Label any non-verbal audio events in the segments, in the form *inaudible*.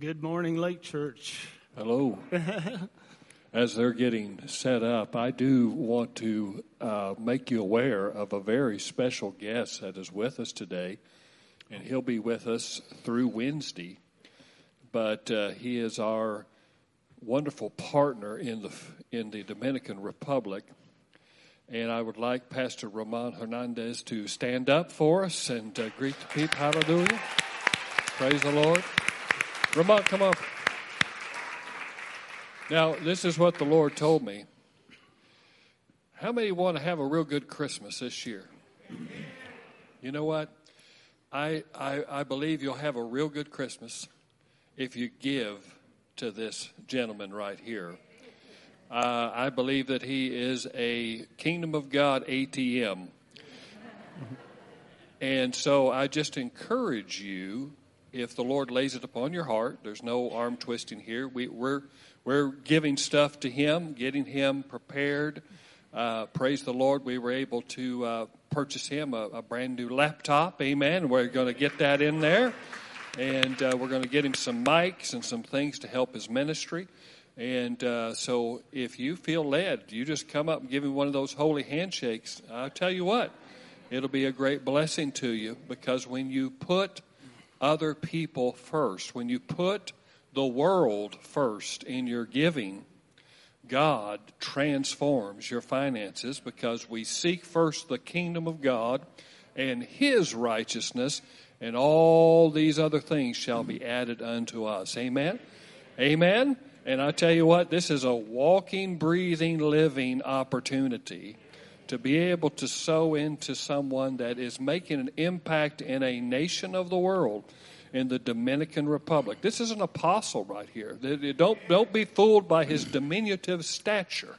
Good morning, Lake Church. Hello. *laughs* As they're getting set up, I do want to uh, make you aware of a very special guest that is with us today, and he'll be with us through Wednesday. But uh, he is our wonderful partner in the in the Dominican Republic, and I would like Pastor Ramon Hernandez to stand up for us and uh, greet the people. Hallelujah! Praise the Lord. Ramon, come up. Now, this is what the Lord told me. How many want to have a real good Christmas this year? You know what? I, I, I believe you'll have a real good Christmas if you give to this gentleman right here. Uh, I believe that he is a Kingdom of God ATM. And so I just encourage you if the Lord lays it upon your heart. There's no arm twisting here. We, we're we're giving stuff to Him, getting Him prepared. Uh, praise the Lord, we were able to uh, purchase him a, a, brand new laptop. Amen. We're going to get that in there, and uh, we're going to get him some mics and some things to help his ministry. And uh, so, if you feel led, you just come up and give him one of those holy handshakes. I'll tell you what, it'll be a great blessing to you because when you put other people first, when you put the world first in your giving, God transforms your finances because we seek first the kingdom of God and His righteousness, and all these other things shall be added unto us. Amen? Amen? And I tell you what, this is a walking, breathing, living opportunity to be able to sow into someone that is making an impact in a nation of the world in the Dominican Republic. This is an apostle right here. Don't, don't be fooled by his diminutive stature.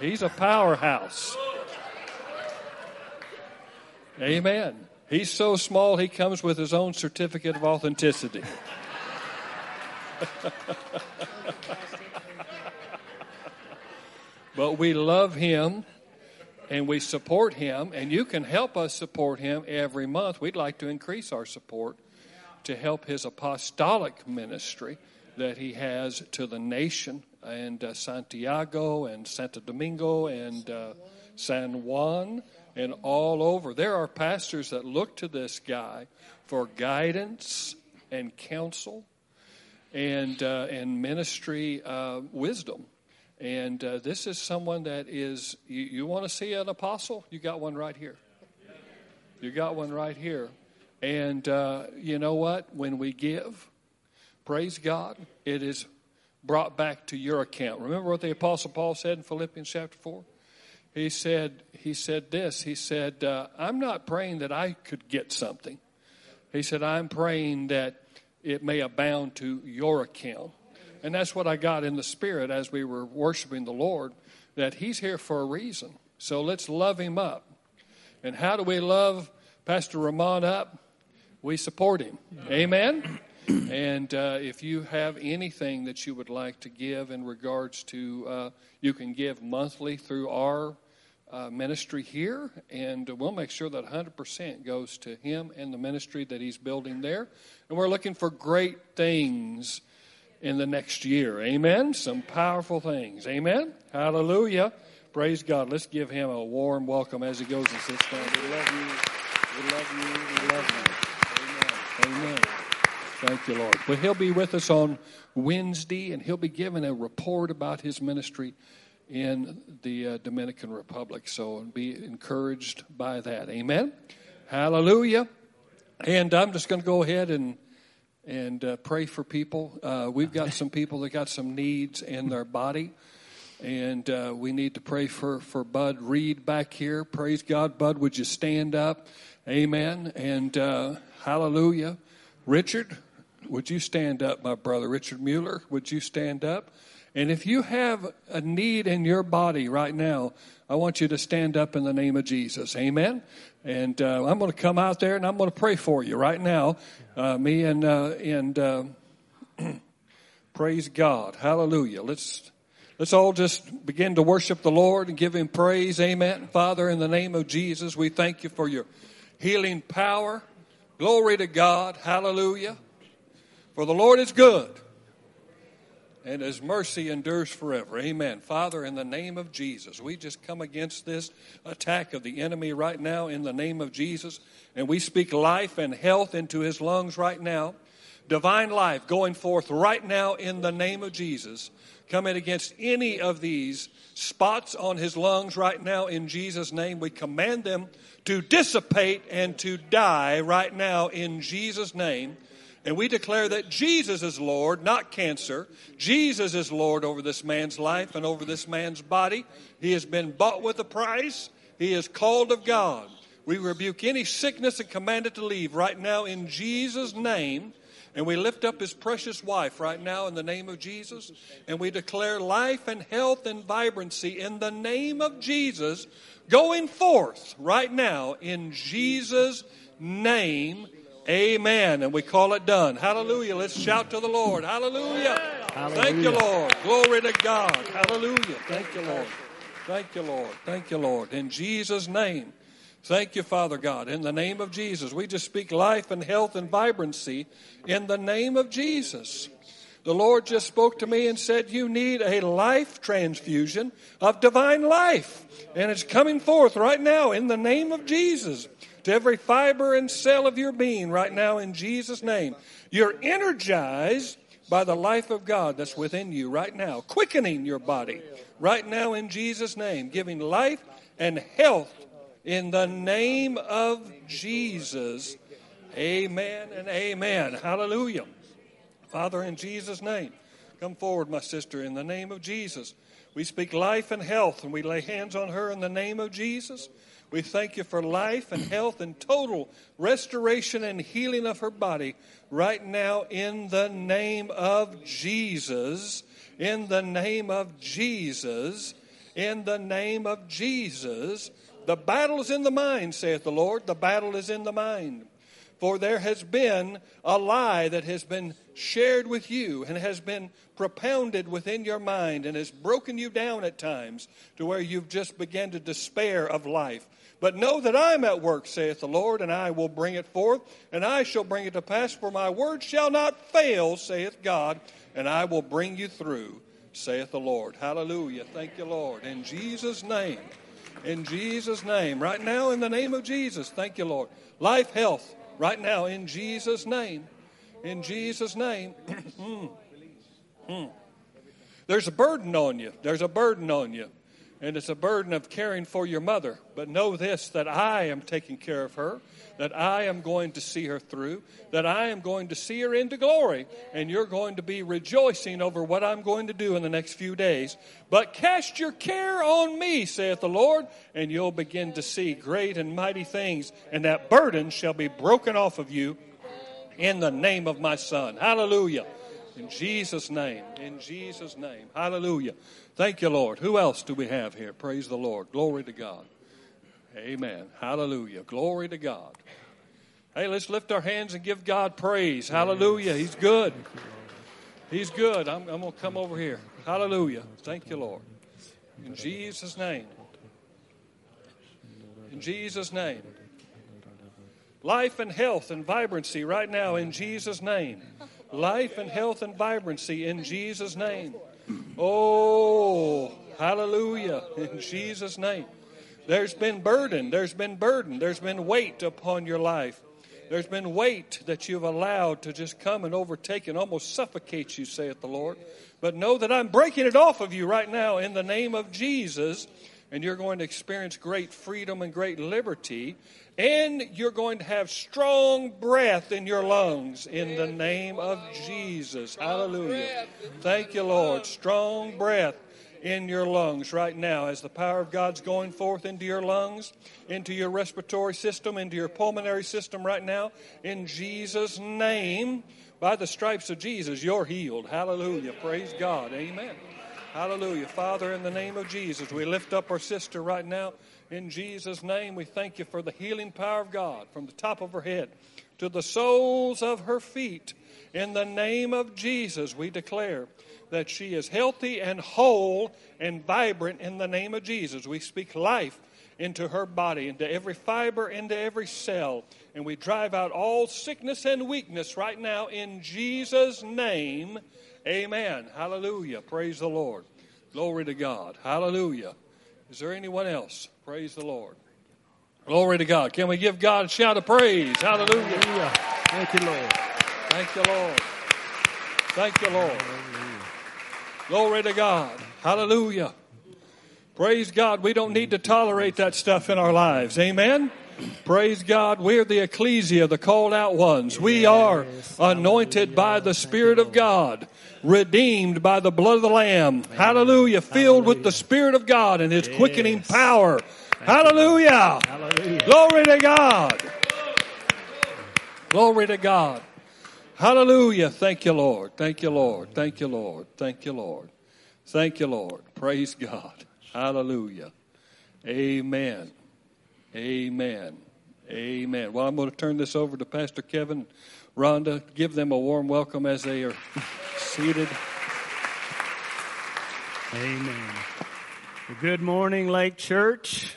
He's a powerhouse. Amen. He's so small he comes with his own certificate of authenticity. *laughs* but we love him and we support him, and you can help us support him every month. We'd like to increase our support to help his apostolic ministry that he has to the nation and uh, Santiago and Santo Domingo and uh, San Juan and all over. There are pastors that look to this guy for guidance and counsel and uh, and ministry uh, wisdom. And uh, this is someone that is, you, you want to see an apostle? You got one right here. You got one right here. And uh, you know what? When we give, praise God, it is brought back to your account. Remember what the apostle Paul said in Philippians chapter 4? He said, he said this. He said, uh, I'm not praying that I could get something. He said, I'm praying that it may abound to your account. And that's what I got in the spirit as we were worshiping the Lord, that He's here for a reason. So let's love Him up. And how do we love Pastor Ramon up? We support him. Amen. And uh, if you have anything that you would like to give in regards to, uh, you can give monthly through our uh, ministry here, and we'll make sure that 100% goes to him and the ministry that he's building there. And we're looking for great things in the next year. Amen? Some powerful things. Amen? Hallelujah. Praise God. Let's give him a warm welcome as he goes and sits down. We love you. We love you. We love you. Amen. Amen. Thank you, Lord. But he'll be with us on Wednesday, and he'll be giving a report about his ministry in the uh, Dominican Republic. So be encouraged by that. Amen. Hallelujah. And I'm just going to go ahead and and uh, pray for people. Uh, we've got some people that got some needs in their body, and uh, we need to pray for, for Bud Reed back here. Praise God. Bud, would you stand up? Amen. And uh, hallelujah. Richard, would you stand up, my brother? Richard Mueller, would you stand up? And if you have a need in your body right now, I want you to stand up in the name of Jesus. Amen. And uh, I'm going to come out there and I'm going to pray for you right now. Uh, me and uh, and uh, *clears throat* praise God. Hallelujah. Let's let's all just begin to worship the Lord and give Him praise. Amen. Father, in the name of Jesus, we thank you for your healing power. Glory to God. Hallelujah. For the Lord is good, and his mercy endures forever. Amen. Father, in the name of Jesus, we just come against this attack of the enemy right now in the name of Jesus, and we speak life and health into his lungs right now. Divine life going forth right now in the name of Jesus. Coming against any of these spots on his lungs right now in Jesus' name. We command them to dissipate and to die right now in Jesus' name. And we declare that Jesus is Lord, not cancer. Jesus is Lord over this man's life and over this man's body. He has been bought with a price. He is called of God. We rebuke any sickness and command it to leave right now in Jesus' name. And we lift up his precious wife right now in the name of Jesus. And we declare life and health and vibrancy in the name of Jesus going forth right now in Jesus' name. Amen. And we call it done. Hallelujah. Let's shout to the Lord. Hallelujah. Hallelujah. Thank you, Lord. Glory to God. Hallelujah. Thank you, Lord. Thank you, Lord. Thank you, Lord. In Jesus' name. Thank you, Father God. In the name of Jesus, we just speak life and health and vibrancy in the name of Jesus. The Lord just spoke to me and said, You need a life transfusion of divine life. And it's coming forth right now in the name of Jesus to every fiber and cell of your being right now in Jesus' name. You're energized by the life of God that's within you right now, quickening your body right now in Jesus' name, giving life and health in the name of Jesus. Amen and amen. Hallelujah. Father, in Jesus' name, come forward, my sister, in the name of Jesus. We speak life and health, and we lay hands on her in the name of Jesus. We thank you for life and health and total restoration and healing of her body right now in the name of Jesus. In the name of Jesus. In the name of Jesus. The battle is in the mind, saith the Lord. The battle is in the mind. For there has been a lie that has been shared with you and has been propounded within your mind and has broken you down at times to where you've just begun to despair of life. But know that I'm at work, saith the Lord, and I will bring it forth, and I shall bring it to pass, for my word shall not fail, saith God, and I will bring you through, saith the Lord. Hallelujah. Thank you, Lord. In Jesus' name. In Jesus' name. Right now, in the name of Jesus. Thank you, Lord. Life, health. Right now, in Jesus' name. In Jesus' name. *clears throat* Hmm. Hmm. There's a burden on you. There's a burden on you. And it's a burden of caring for your mother. But know this that I am taking care of her that I am going to see her through, that I am going to see her into glory, and you're going to be rejoicing over what I'm going to do in the next few days. But cast your care on me, saith the Lord, and you'll begin to see great and mighty things, and that burden shall be broken off of you in the name of my Son. Hallelujah. In Jesus' name. In Jesus' name. Hallelujah. Thank you, Lord. Who else do we have here? Praise the Lord. Glory to God. Amen. Hallelujah. Glory to God. Hey, let's lift our hands and give God praise. Hallelujah. He's good. He's good. I'm, I'm going to come over here. Hallelujah. Thank you, Lord. In Jesus' name. In Jesus' name. Life and health and vibrancy right now in Jesus' name. Life and health and vibrancy in Jesus' name. Oh, hallelujah. In Jesus' name. There's been burden. There's been burden. There's been weight upon your life. There's been weight that you've allowed to just come and overtake and almost suffocate you, saith the Lord. But know that I'm breaking it off of you right now in the name of Jesus, and you're going to experience great freedom and great liberty, and you're going to have strong breath in your lungs in the name of Jesus. Hallelujah. Thank you, Lord. Strong breath in your lungs right now as the power of God's going forth into your lungs, into your respiratory system, into your pulmonary system right now. In Jesus' name, by the stripes of Jesus, you're healed. Hallelujah. Praise God. Amen. Hallelujah. Father, in the name of Jesus, we lift up our sister right now. In Jesus' name, we thank you for the healing power of God from the top of her head to the soles of her feet. In the name of Jesus, we declare that she is healthy and whole and vibrant in the name of Jesus. We speak life into her body, into every fiber, into every cell. And we drive out all sickness and weakness right now in Jesus' name. Amen. Hallelujah. Praise the Lord. Glory to God. Hallelujah. Is there anyone else? Praise the Lord. Glory to God. Can we give God a shout of praise? Hallelujah. Hallelujah. Thank you, Lord. Thank you, Lord. Thank you, Lord. Glory to God. Hallelujah. Praise God. We don't need to tolerate that stuff in our lives. Amen. Praise God. We're the ecclesia, the called out ones. We are anointed by the Spirit of God, redeemed by the blood of the Lamb. Hallelujah. Filled with the Spirit of God and His quickening power. Hallelujah. Glory to God. Glory to God. Hallelujah. Thank you, Lord. Thank you, Lord. Thank you, Lord. Thank you, Lord. Thank you, Lord. Praise God. Hallelujah. Amen. Amen. Amen. Well, I'm going to turn this over to Pastor Kevin, Ronda. Give them a warm welcome as they are seated. Amen. Well, good morning, Lake Church.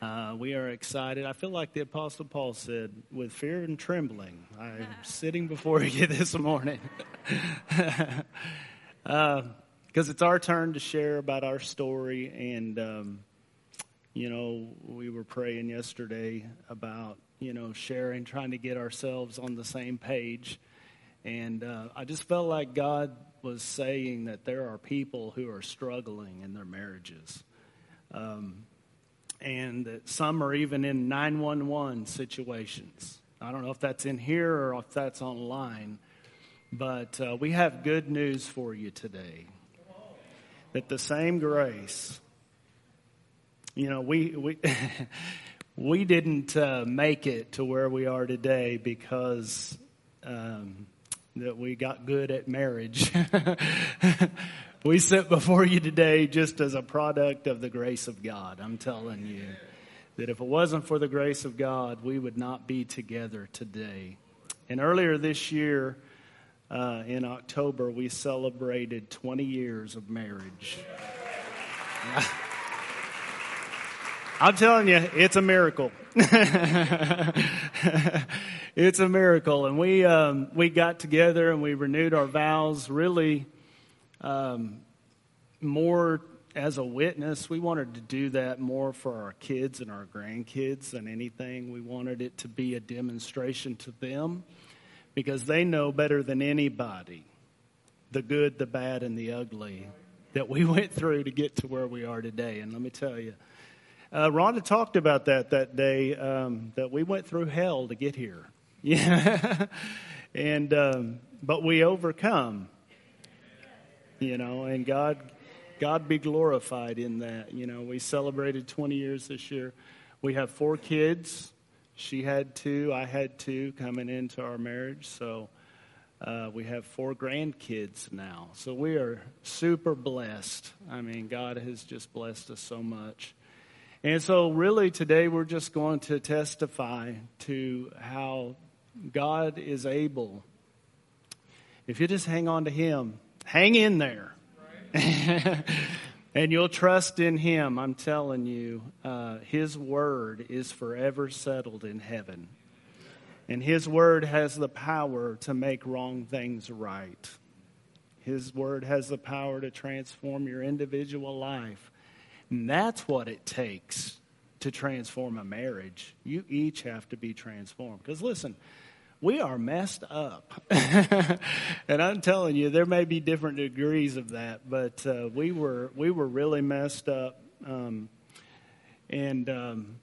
Uh, we are excited. I feel like the Apostle Paul said, with fear and trembling, I'm *laughs* sitting before *laughs* you this morning. Because *laughs* uh, it's our turn to share about our story. And, um, you know, we were praying yesterday about, you know, sharing, trying to get ourselves on the same page. And uh, I just felt like God was saying that there are people who are struggling in their marriages. Um, and that some are even in 911 situations. I don't know if that's in here or if that's online, but uh, we have good news for you today. That the same grace, you know, we we *laughs* we didn't uh, make it to where we are today because um, that we got good at marriage. *laughs* We sit before you today just as a product of the grace of God. I'm telling you that if it wasn't for the grace of God, we would not be together today. And earlier this year, uh, in October, we celebrated 20 years of marriage. *laughs* I'm telling you, it's a miracle. *laughs* it's a miracle, and we um, we got together and we renewed our vows really um, more as a witness. We wanted to do that more for our kids and our grandkids than anything. We wanted it to be a demonstration to them because they know better than anybody the good, the bad, and the ugly that we *laughs* went through to get to where we are today. And let me tell you, uh, Ronda talked about that that day um, that we went through hell to get here. Yeah, *laughs* and um, but we overcome you know, and God, God be glorified in that. You know, we celebrated 20 years this year. We have four kids. She had two, I had two coming into our marriage. So uh, we have four grandkids now. So we are super blessed. I mean, God has just blessed us so much. And so, really, today we're just going to testify to how God is able, if you just hang on to Him, Hang in there. *laughs* and you'll trust in Him. I'm telling you, uh, His word is forever settled in heaven. And His word has the power to make wrong things right. His word has the power to transform your individual life. And that's what it takes to transform a marriage. You each have to be transformed. Because listen, we are messed up. *laughs* and I'm telling you, there may be different degrees of that, but uh, we were we were really messed up. Um, and um,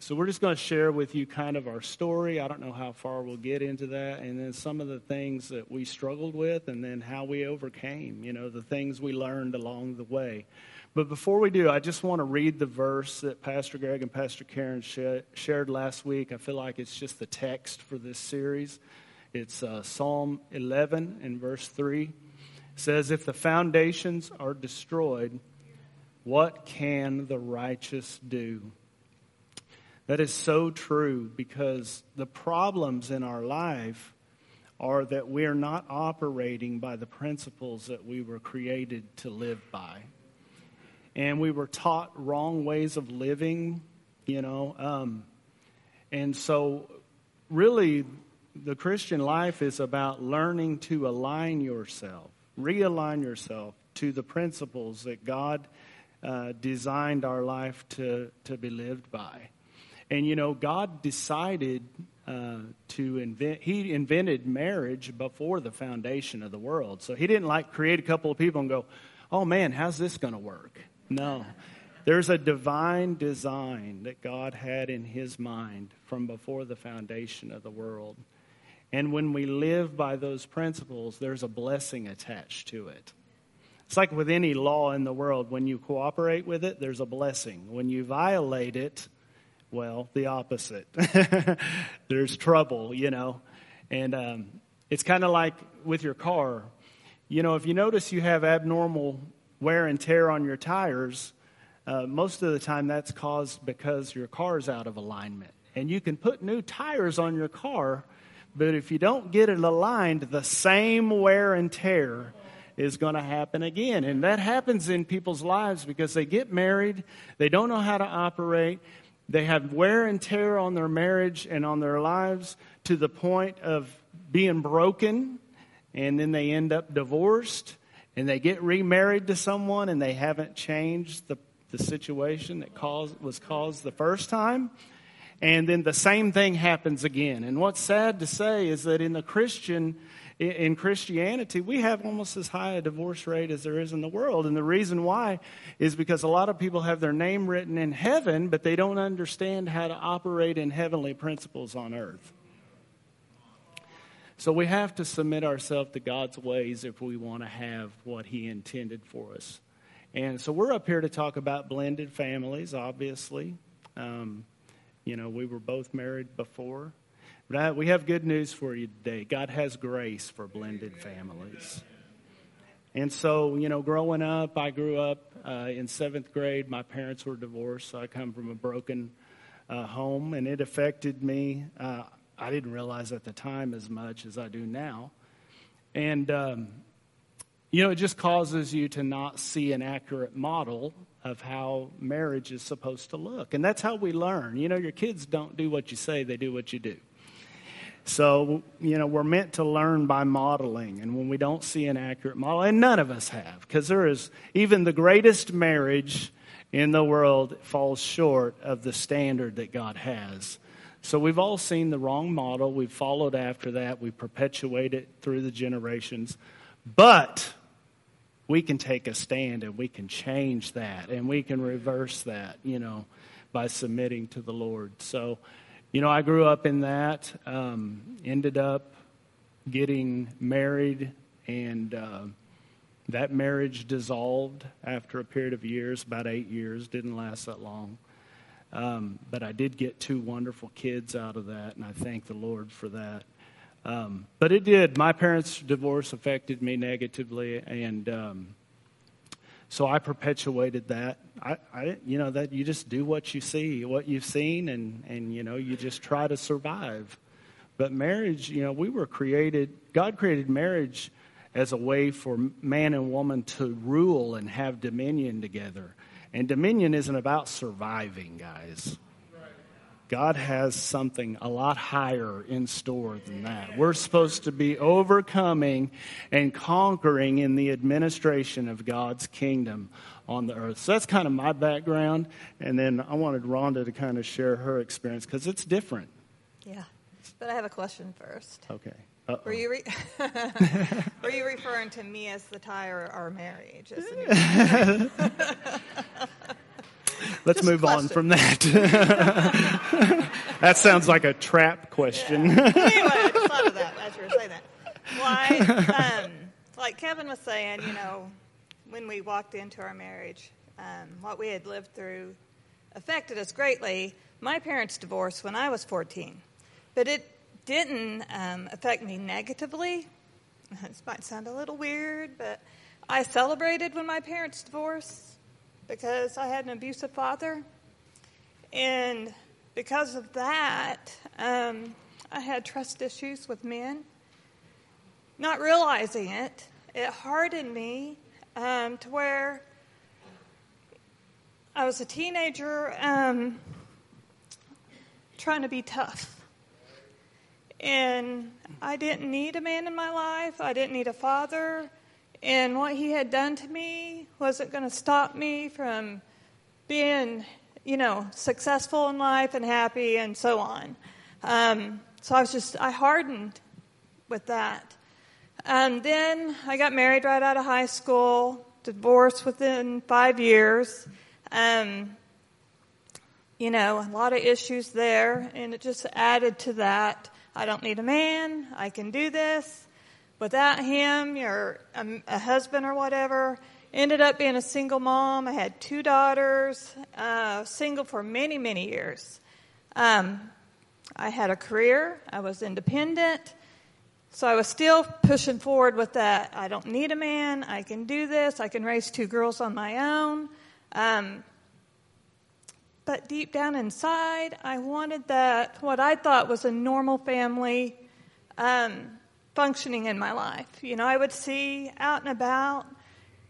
so we're just going to share with you kind of our story. I don't know how far we'll get into that, and then some of the things that we struggled with, and then how we overcame. You know, the things we learned along the way. But before we do, I just want to read the verse that Pastor Greg and Pastor Karen sh- shared last week. I feel like it's just the text for this series. It's uh, Psalm 11 and verse 3. It says, If the foundations are destroyed, what can the righteous do? That is so true because the problems in our life are that we're not operating by the principles that we were created to live by. And we were taught wrong ways of living, you know. Um, and so, really, the Christian life is about learning to align yourself, realign yourself to the principles that God uh, designed our life to, to be lived by. And you know, God decided uh, to invent, He invented marriage before the foundation of the world. So He didn't like create a couple of people and go, oh man, how's this going to work? No. There's a divine design that God had in His mind from before the foundation of the world. And when we live by those principles, there's a blessing attached to it. It's like with any law in the world. When you cooperate with it, there's a blessing. When you violate it, well, the opposite. *laughs* there's trouble, you know. And um, it's kind of like with your car. You know, if you notice you have abnormal wear and tear on your tires, uh, most of the time that's caused because your car's out of alignment. And you can put new tires on your car, but if you don't get it aligned, the same wear and tear is going to happen again. And that happens in people's lives because they get married, they don't know how to operate, they have wear and tear on their marriage and on their lives to the point of being broken, and then they end up divorced, and they get remarried to someone and they haven't changed the, the situation that caused, was caused the first time. And then the same thing happens again. And what's sad to say is that in the Christian in Christianity, we have almost as high a divorce rate as there is in the world. And the reason why is because a lot of people have their name written in heaven, but they don't understand how to operate in heavenly principles on earth. So we have to submit ourselves to God's ways if we want to have what He intended for us. And so we're up here to talk about blended families, obviously. Um, you know, we were both married before. But we have good news for you today. God has grace for blended families. And so, you know, growing up, I grew up uh, in seventh grade. My parents were divorced, so I come from a broken uh, home, and it affected me. Uh, I didn't realize at the time as much as I do now. And, um, you know, it just causes you to not see an accurate model of how marriage is supposed to look. And that's how we learn. You know, your kids don't do what you say, they do what you do. So, you know, we're meant to learn by modeling. And when we don't see an accurate model, and none of us have, because there is even the greatest marriage in the world falls short of the standard that God has. So we've all seen the wrong model. We've followed after that. We perpetuate it through the generations. But we can take a stand and we can change that and we can reverse that, you know, by submitting to the Lord. So, you know, I grew up in that, um, ended up getting married, and uh, that marriage dissolved after a period of years, about eight years, didn't last that long. Um, but I did get two wonderful kids out of that, and I thank the Lord for that. Um, but it did. My parents' divorce affected me negatively, and um, so I perpetuated that. I, I, you know, that you just do what you see, what you've seen, and, and, you know, you just try to survive. But marriage, you know, we were created, God created marriage as a way for man and woman to rule and have dominion together. And dominion isn't about surviving, guys. God has something a lot higher in store than that. We're supposed to be overcoming and conquering in the administration of God's kingdom on the earth. So that's kind of my background. And then I wanted Ronda to kind of share her experience because it's different. Yeah. But I have a question first. Okay. Were you, re- *laughs* were you referring to me as the tie or our marriage? *laughs* Let's Just move on from that. *laughs* that sounds like a trap question. Yeah. Anyway, I just thought of that as you were saying that. Why, um, like Kevin was saying, you know, when we walked into our marriage, um, what we had lived through affected us greatly. My parents divorced when I was 14, but it didn't um, affect me negatively. *laughs* This might sound a little weird, but I celebrated when my parents divorced because I had an abusive father. And because of that, um, I had trust issues with men. Not realizing it, it hardened me um, to where I was a teenager um, trying to be tough. And I didn't need a man in my life, I didn't need a father. And what he had done to me wasn't going to stop me from being, you know, successful in life and happy and so on. Um, so I was just, I hardened with that. And then I got married right out of high school, divorced within five years. Um, you know, a lot of issues there, and it just added to that. I don't need a man. I can do this. Without him, or a, a husband or whatever, ended up being a single mom. I had two daughters, uh, single for many, many years. Um, I had a career. I was independent. So I was still pushing forward with that. I don't need a man. I can do this. I can raise two girls on my own. Um, but deep down inside, I wanted that, what I thought was a normal family um, functioning in my life. You know, I would see out and about,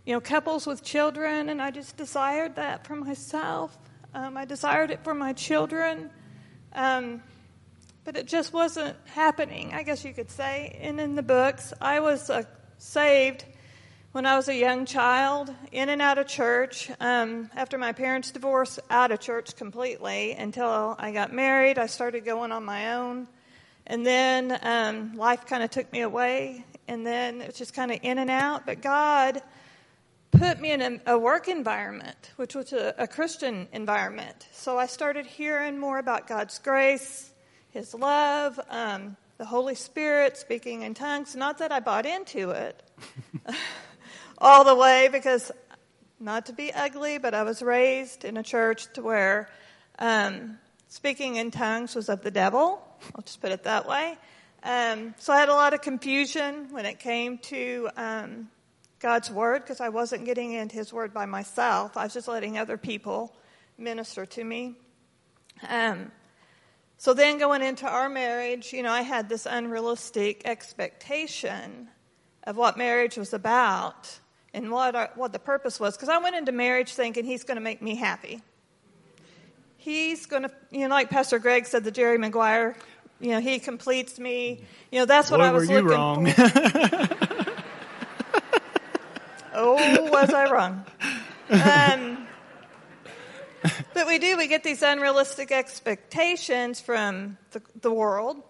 you know, couples with children, and I just desired that for myself. Um, I desired it for my children. Um, but it just wasn't happening, I guess you could say. And in the books, I was uh, saved when I was a young child, in and out of church. Um, after my parents' divorce, out of church completely until I got married. I started going on my own. And then um, life kind of took me away. And then it was just kind of in and out. But God put me in a, a work environment, which was a, a Christian environment. So I started hearing more about God's grace, His love, um, the Holy Spirit, speaking in tongues. Not that I bought into it. *laughs* all the way because, not to be ugly, but I was raised in a church to where um, speaking in tongues was of the devil. I'll just put it that way. Um, so I had a lot of confusion when it came to um, God's word because I wasn't getting into His word by myself. I was just letting other people minister to me. Um, so then going into our marriage, you know, I had this unrealistic expectation of what marriage was about and what, our, what the purpose was. Because I went into marriage thinking he's going to make me happy. He's going to, you know, like Pastor Greg said, the Jerry Maguire, you know, he completes me. You know, that's what Boy, I was were you looking wrong. for. *laughs* oh, was I wrong? Um, but we do, we get these unrealistic expectations from the, the world,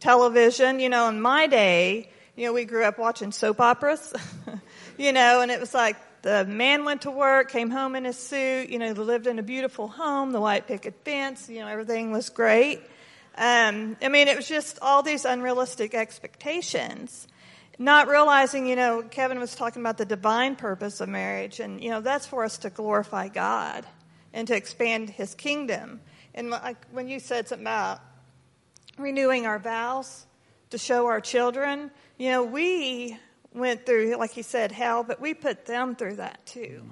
television. You know, in my day, you know, we grew up watching soap operas. *laughs* you know, and it was like the man went to work, came home in his suit, you know, lived in a beautiful home, the white picket fence, you know, everything was great. Um, I mean, it was just all these unrealistic expectations. Not realizing, you know, Kevin was talking about the divine purpose of marriage, and, you know, that's for us to glorify God and to expand his kingdom. And like when you said something about renewing our vows to show our children, you know, we went through, like he said, hell, but we put them through that too.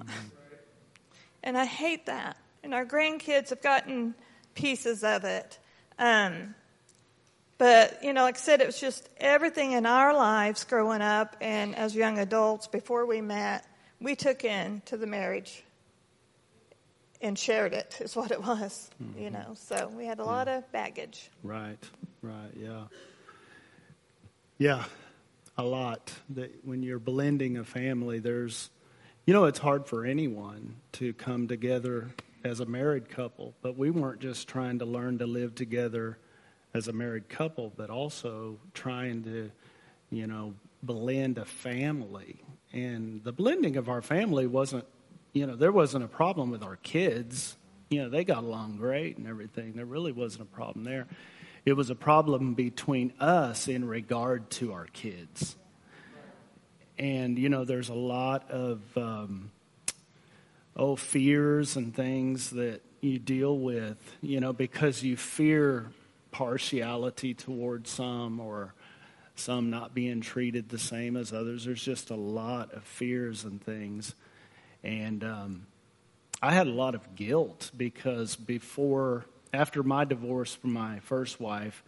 And I hate that. And our grandkids have gotten pieces of it. Um, but, you know, like I said, it was just everything in our lives growing up and as young adults before we met, we took in to the marriage and shared it, is what it was, mm-hmm. you know. So we had a lot of baggage. Right, right, yeah. Yeah, a lot. That when you're blending a family, there's, you know, it's hard for anyone to come together as a married couple, but we weren't just trying to learn to live together as a married couple, but also trying to, you know, blend a family. And the blending of our family wasn't, you know, there wasn't a problem with our kids. You know, they got along great and everything. There really wasn't a problem there. It was a problem between us in regard to our kids. And, you know, there's a lot of, um, oh, fears and things that you deal with, you know, because you fear partiality towards some or some not being treated the same as others. There's just a lot of fears and things. And um, I had a lot of guilt because before after my divorce from my first wife,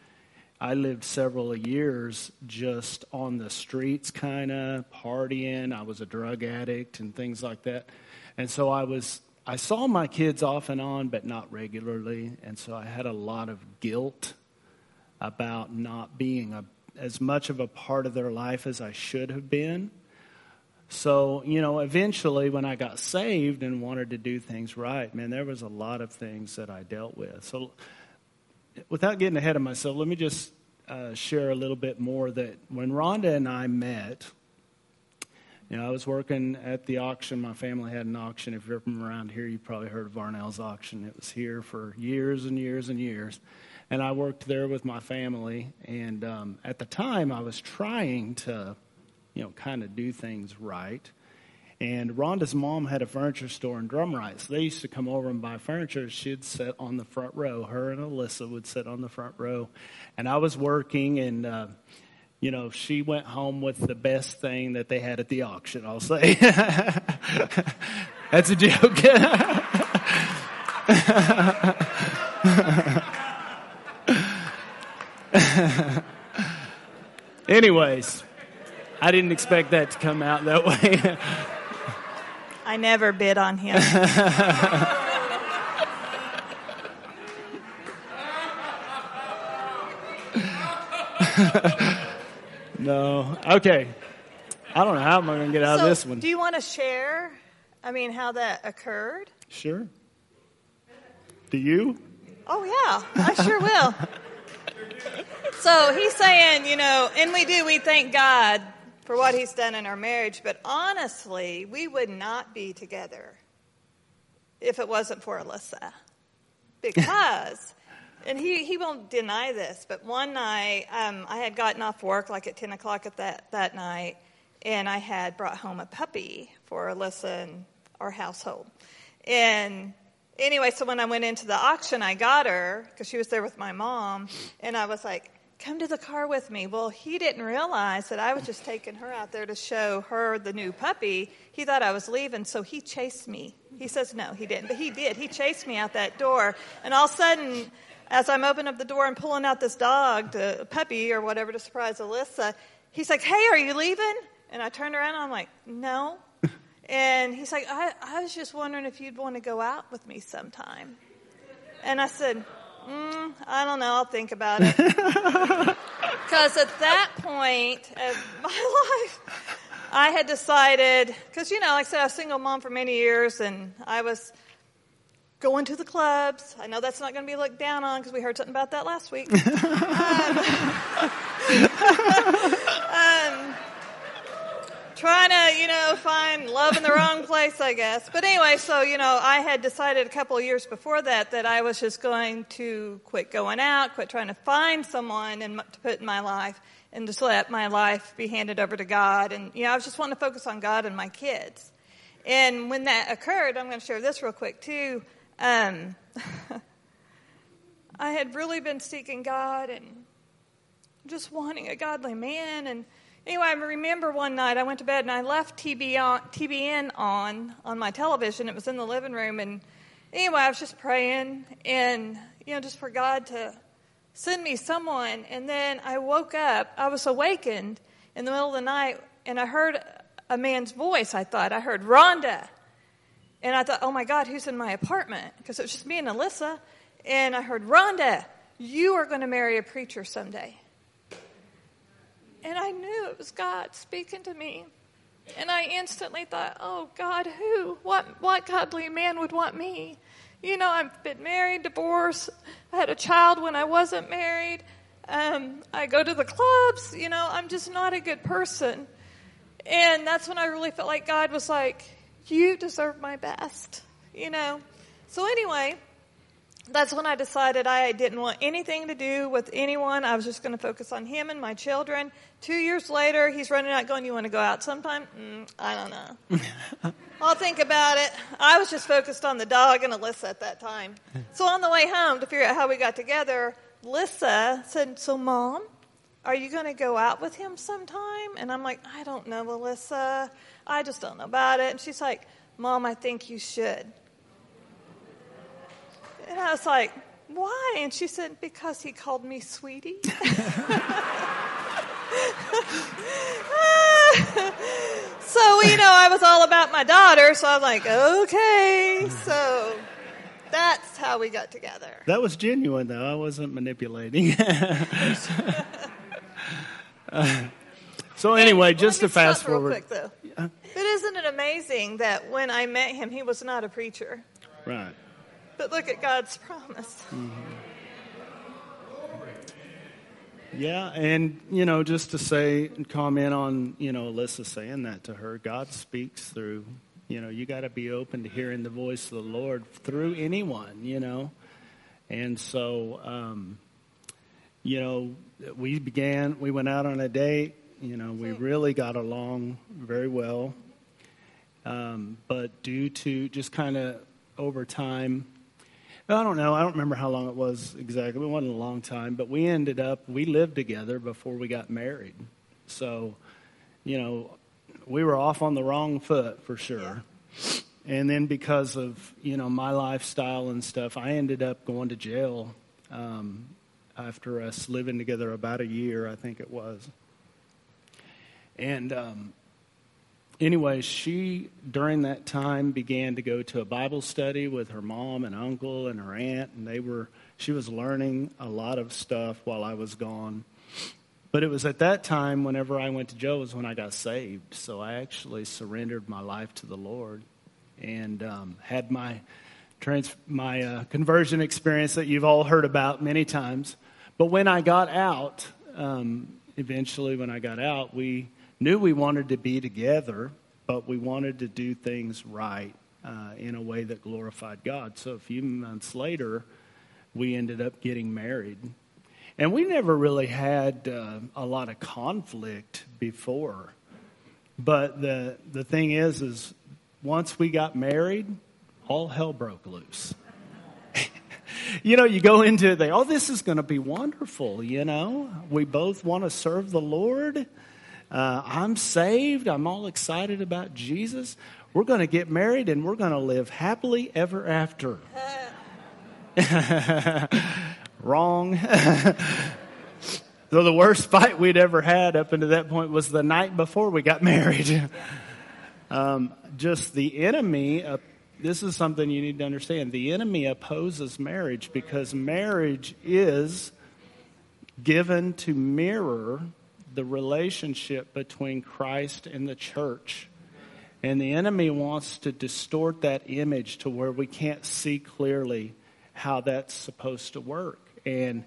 I lived several years just on the streets, kind of partying. I was a drug addict and things like that. And so I was, I saw my kids off and on, but not regularly. And so I had a lot of guilt about not being a, as much of a part of their life as I should have been. So, you know, eventually when I got saved and wanted to do things right, man, there was a lot of things that I dealt with. So, without getting ahead of myself, let me just uh, share a little bit more that when Ronda and I met, you know, I was working at the auction. My family had an auction. If you're from around here, you probably heard of Varnell's auction. It was here for years and years and years. And I worked there with my family. And um, at the time, I was trying to, you know, kind of do things right. And Ronda's mom had a furniture store in Drumright. So they used to come over and buy furniture. She'd sit on the front row. Her and Alyssa would sit on the front row. And I was working, and, uh, you know, she went home with the best thing that they had at the auction, I'll say. *laughs* That's a joke. *laughs* Anyways, I didn't expect that to come out that way. *laughs* I never bid on him. *laughs* no. Okay. I don't know how am I going to get out so, of this one. Do you want to share? I mean, how that occurred? Sure. Do you? Oh yeah, I sure will. *laughs* so he's saying, you know, and we do. We thank God for what he's done in our marriage, but honestly, we would not be together if it wasn't for Alyssa, because. *laughs* and he, he won't deny this, but one night um, I had gotten off work like at 10 o'clock at that, that night, and I had brought home a puppy for Alyssa and our household. And anyway, so when I went into the auction, I got her because she was there with my mom, and I was like, come to the car with me. Well, he didn't realize that I was just taking her out there to show her the new puppy. He thought I was leaving, so he chased me. He says, no, he didn't, but he did. He chased me out that door, and all of a sudden, as I'm opening up the door and pulling out this dog, the puppy or whatever to surprise Alyssa, he's like, hey, are you leaving? And I turned around and I'm like, no. and he's like, I, I was just wondering if you'd want to go out with me sometime. And I said, mm, I don't know, I'll think about it. *laughs* Because at that point of *laughs* my life, I had decided, because, you know, like I said, I was a single mom for many years and I was going to the clubs. I know that's not going to be looked down on because we heard something about that last week. *laughs* um, um, trying to, you know, find love in the wrong place, I guess. But anyway, so, you know, I had decided a couple of years before that that I was just going to quit going out, quit trying to find someone and to put in my life and just let my life be handed over to God. And, you know, I was just wanting to focus on God and my kids. And when that occurred, I'm going to share this real quick too. Um, *laughs* I had really been seeking God and just wanting a godly man. And anyway, I remember one night I went to bed and I left TBN on on my television. It was in the living room. And anyway, I was just praying and, you know, just for God to send me someone. And then I woke up. I was awakened in the middle of the night and I heard a man's voice. I thought I heard Ronda. And I thought, oh my God, who's in my apartment? Because it was just me and Alyssa. And I heard, Ronda, you are going to marry a preacher someday. And I knew it was God speaking to me. And I instantly thought, oh God, who? What, what godly man would want me? You know, I've been married, divorced. I had a child when I wasn't married. Um, I go to the clubs. You know, I'm just not a good person. And that's when I really felt like God was like, you deserve my best, you know. So anyway, that's when I decided I didn't want anything to do with anyone. I was just going to focus on him and my children. Two years later, he's running out going, You want to go out sometime? Mm, I don't know. *laughs* I'll think about it. I was just focused on the dog and Alyssa at that time. So on the way home to figure out how we got together, Alyssa said, So, mom, are you going to go out with him sometime? And I'm like, I don't know, Alyssa. I just don't know about it. And she's like, Mom, I think you should. And I was like, Why? And she said, Because he called me sweetie. *laughs* so you know, I was all about my daughter, so I'm like, okay. So that's how we got together. That was genuine, though. I wasn't manipulating. uh, *laughs* so anyway, and, just to fast forward. Quick, though. But isn't it amazing that when I met him, he was not a preacher? Right. But look at God's promise. Mm-hmm. Yeah, and you know, just to say and comment on you know Alyssa saying that to her, God speaks through. You know, you got to be open to hearing the voice of the Lord through anyone. You know, and so um, you know, we began. We went out on a date. You know, we really got along very well. Um, but due to just kind of over time, I don't know. I don't remember how long it was exactly. It wasn't a long time, but we ended up, we lived together before we got married. So, you know, we were off on the wrong foot for sure. And then because of, you know, my lifestyle and stuff, I ended up going to jail um, after us living together about a year, I think it was. And um, anyway, she, during that time, began to go to a Bible study with her mom and uncle and her aunt, and they were, she was learning a lot of stuff while I was gone. But it was at that time, whenever I went to Joe, was when I got saved. So I actually surrendered my life to the Lord and um, had my trans- my uh, conversion experience that you've all heard about many times. But when I got out, um, eventually, when I got out, we knew we wanted to be together, but we wanted to do things right uh, in a way that glorified God. So a few months later, we ended up getting married. And we never really had uh, a lot of conflict before. But the, the thing is, is once we got married, all hell broke loose. *laughs* you know, you go into it, they, oh, this is going to be wonderful, you know. We both want to serve the Lord. Uh, I'm saved. I'm all excited about Jesus. We're going to get married and we're going to live happily ever after. *laughs* Wrong. *laughs* Though the worst fight we'd ever had up until that point was the night before we got married. *laughs* um, just the enemy. Uh, this is something you need to understand. The enemy opposes marriage because marriage is given to mirror the relationship between Christ and the church. And the enemy wants to distort that image to where we can't see clearly how that's supposed to work. And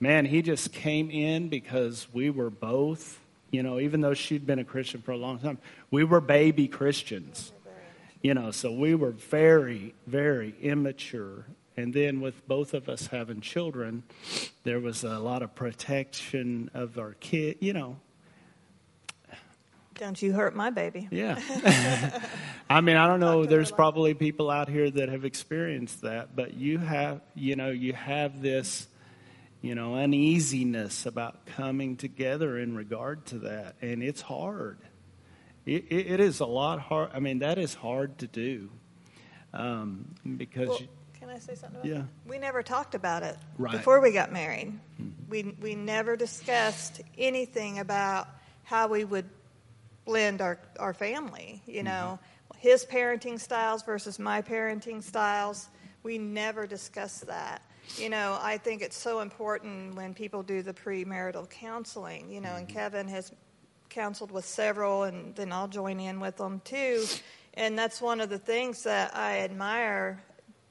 man, he just came in because we were both, you know, even though she'd been a Christian for a long time, we were baby Christians. You know, so we were very, very immature. And then with both of us having children, there was a lot of protection of our kid, you know. Don't you hurt my baby. Yeah. *laughs* I mean, I don't know, there's probably people out here that have experienced that, but you have, you know, you have this, you know, uneasiness about coming together in regard to that, and it's hard. It, it, it is a lot hard. I mean, that is hard to do um, because. Well, I say something? yeah. That? We never talked about it right. before we got married. Mm-hmm. We we never discussed anything about how we would blend our our family. You know, mm-hmm. his parenting styles versus my parenting styles. We never discussed that. You know, I think it's so important when people do the premarital counseling. You know, mm-hmm. and Kevin has counseled with several, and then I'll join in with them too. And that's one of the things that I admire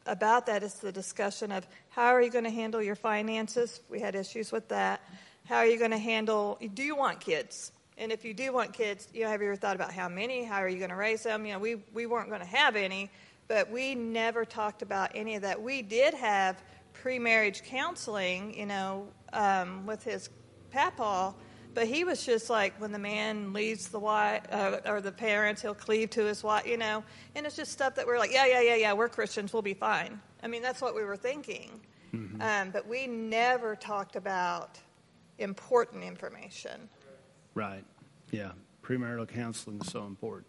about that is the discussion of how are you going to handle your finances? We had issues with that. How are you going to handle? Do you want kids? And if you do want kids, you know, have you ever thought about how many? How are you going to raise them? You know, we we weren't going to have any, but we never talked about any of that. We did have pre-marriage counseling, you know, um, with his papa but he was just like when the man leaves the wife uh, or the parents, he'll cleave to his wife, you know. And it's just stuff that we're like, yeah, yeah, yeah, yeah, we're Christians, we'll be fine. I mean, that's what we were thinking. Mm-hmm. Um, but we never talked about important information. Right. Yeah. Premarital counseling is so important.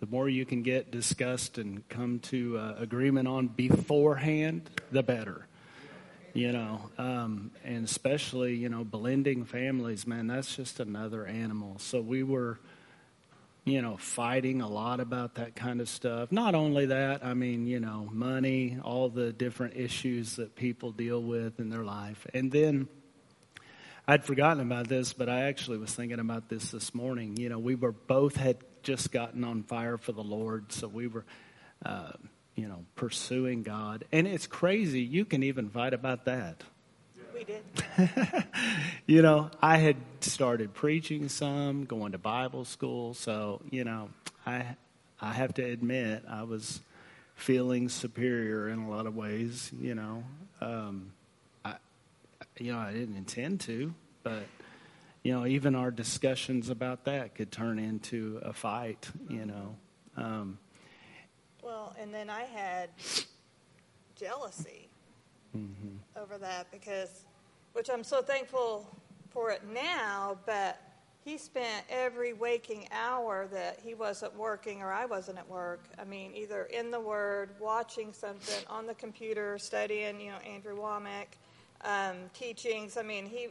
The more you can get discussed and come to uh, agreement on beforehand, the better you know, um, and especially, you know, blending families, man, that's just another animal. So we were, you know, fighting a lot about that kind of stuff. Not only that, I mean, you know, money, all the different issues that people deal with in their life. And then I'd forgotten about this, but I actually was thinking about this this morning. You know, we were both had just gotten on fire for the Lord, so we were, uh, you know, pursuing God. And it's crazy. You can even fight about that. We did. *laughs* you know, I had started preaching some, going to Bible school, so you know, I I have to admit I was feeling superior in a lot of ways. You know, um, I you know I didn't intend to, but you know, even our discussions about that could turn into a fight. You know. Um, well, and then I had jealousy mm-hmm. over that because, which I'm so thankful for it now, but he spent every waking hour that he wasn't working or I wasn't at work. I mean, either in the Word, watching something on the computer, studying, you know, Andrew Wommack, um, teachings. I mean, he,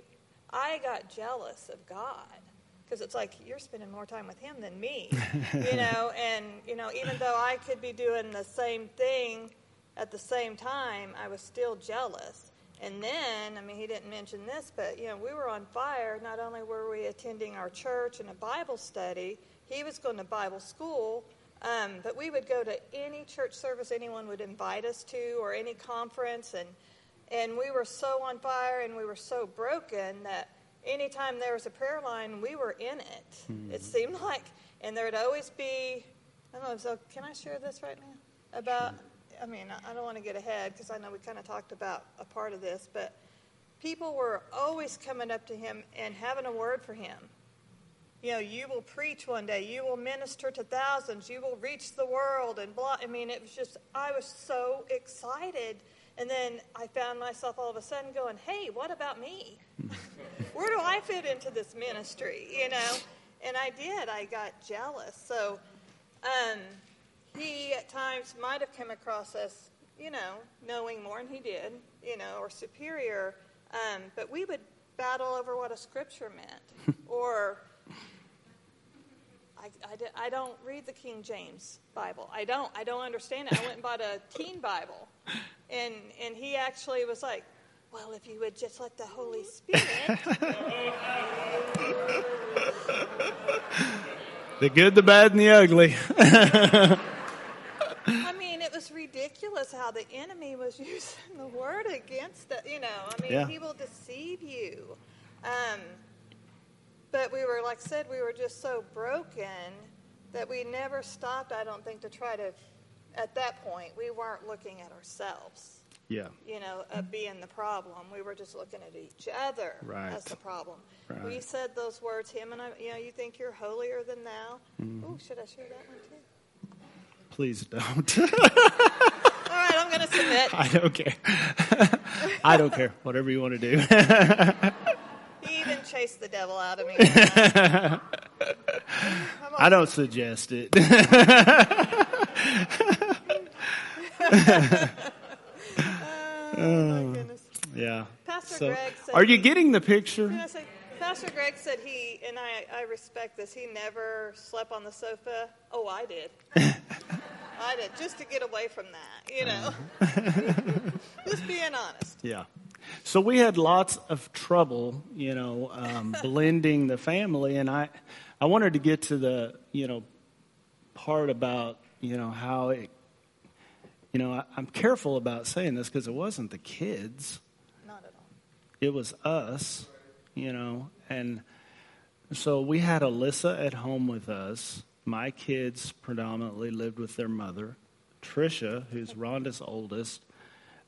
I got jealous of God because it's like you're spending more time with him than me, you *laughs* know. And you know, even though I could be doing the same thing at the same time, I was still jealous. And then, I mean, he didn't mention this, but you know, we were on fire. Not only were we attending our church and a Bible study, he was going to Bible school. Um, but we would go to any church service anyone would invite us to, or any conference, and and we were so on fire and we were so broken that anytime there was a prayer line, we were in it. Mm-hmm. It seemed like, and there'd always be. I don't know. So, can I share this right now about? Sure. I mean, I don't want to get ahead because I know we kind of talked about a part of this, but people were always coming up to him and having a word for him. You know, you will preach one day, you will minister to thousands, you will reach the world, and blah. I mean, it was just, I was so excited and then I found myself all of a sudden going, hey, what about me? *laughs* Where do I fit into this ministry? You know? And I did. I got jealous. So um, he at times might have come across us, you know, knowing more, and he did, you know, or superior. Um, but we would battle over what a scripture meant *laughs* or I, I, I, don't read the King James Bible. I don't. I don't understand it. I went and bought a teen Bible. And, and he actually was like, well, if you would just let the Holy Spirit. *laughs* the good, the bad, and the ugly. *laughs* I mean, it was ridiculous how the enemy was *laughs* using the word against it. You know, I mean, yeah. he will deceive you. Um, but we were, like I said, we were just so broken that we never stopped, I don't think, to try to, at that point, we weren't looking at ourselves. Yeah. You know, uh, being the problem. We were just looking at each other right. as the problem. Right. We said those words, him and I, you know, you think you're holier than thou. Mm. Oh, should I share that one too? Please don't. *laughs* All right, I'm going to submit. I don't care. *laughs* I don't care. Whatever you want to do *laughs* chase the devil out of me. *laughs* I don't suggest it. *laughs* oh, yeah. Pastor so, Greg said, Are you getting the picture? Say, Pastor Greg said he, and I, I respect this, he never slept on the sofa. Oh, I did. *laughs* I did, just to get away from that, you know. Uh-huh. just being honest. Yeah. So we had lots of trouble, you know, um, *laughs* blending the family, and I, I wanted to get to the, you know, part about, you know, how it, you know, I, I'm careful about saying this because it wasn't the kids. Not at all. It was us, you know, and so we had Alyssa at home with us. My kids predominantly lived with their mother. Trisha, who's Ronda's oldest,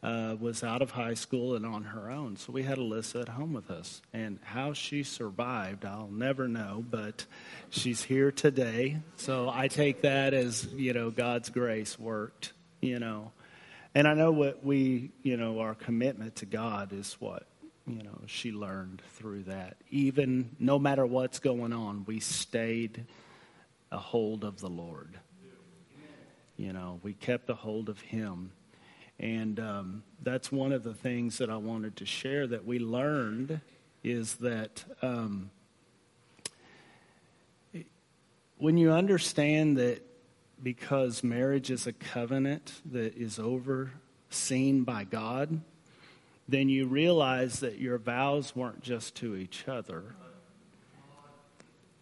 uh, was out of high school and on her own. So we had Alyssa at home with us. And how she survived, I'll never know, but she's here today. So I take that as, you know, God's grace worked, you know. And I know what we, you know, our commitment to God is what, you know, she learned through that. Even no matter what's going on, we stayed a hold of the Lord. You know, we kept a hold of Him and um, that's one of the things that I wanted to share that we learned is that um, when you understand that because marriage is a covenant that is overseen by God, then you realize that your vows weren't just to each other,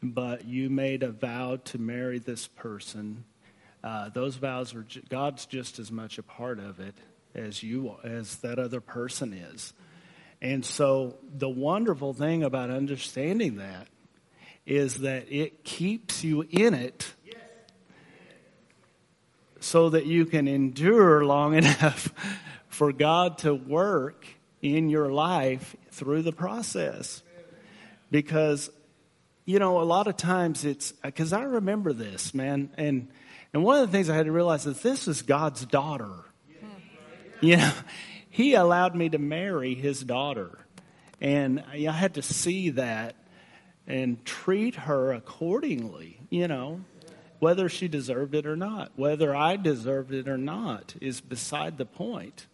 but you made a vow to marry this person. Uh, those vows are God's just as much a part of it as you as that other person is. And so the wonderful thing about understanding that is that it keeps you in it so that you can endure long *laughs* enough for God to work in your life through the process. Because, you know, a lot of times it's because I remember this, man. And, and one of the things I had to realize is this is God's daughter. You know, He allowed me to marry His daughter. And I had to see that and treat her accordingly, you know. Whether she deserved it or not, whether I deserved it or not, is beside the point,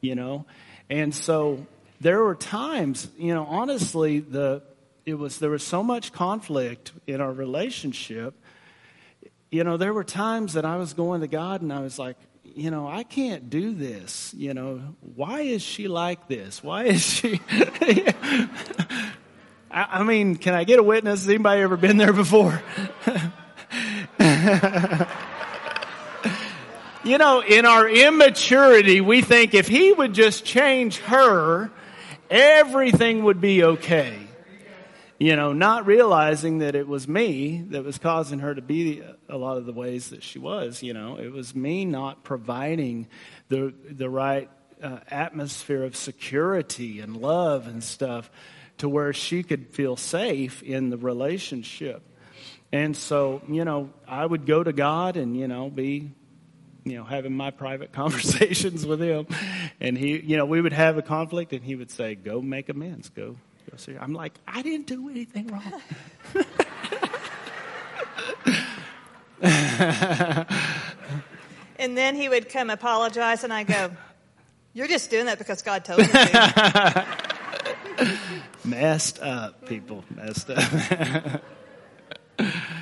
you know. And so there were times, you know, honestly, the it was there was so much conflict in our relationship. You know, there were times that I was going to God and I was like, you know, I can't do this. You know, why is she like this? Why is she? *laughs* I mean, can I get a witness? Has anybody ever been there before? *laughs* you know, in our immaturity, we think if he would just change her, everything would be okay. You know, not realizing that it was me that was causing her to be a lot of the ways that she was. You know, it was me not providing the the right uh, atmosphere of security and love and stuff to where she could feel safe in the relationship. And so, you know, I would go to God and, you know, be, you know, having my private *laughs* conversations with him. And he, you know, we would have a conflict and he would say, go make amends. Go. I'm like, I didn't do anything wrong. *laughs* and then he would come apologize and I go, you're just doing that because God told you to. *laughs* messed up people messed up *laughs*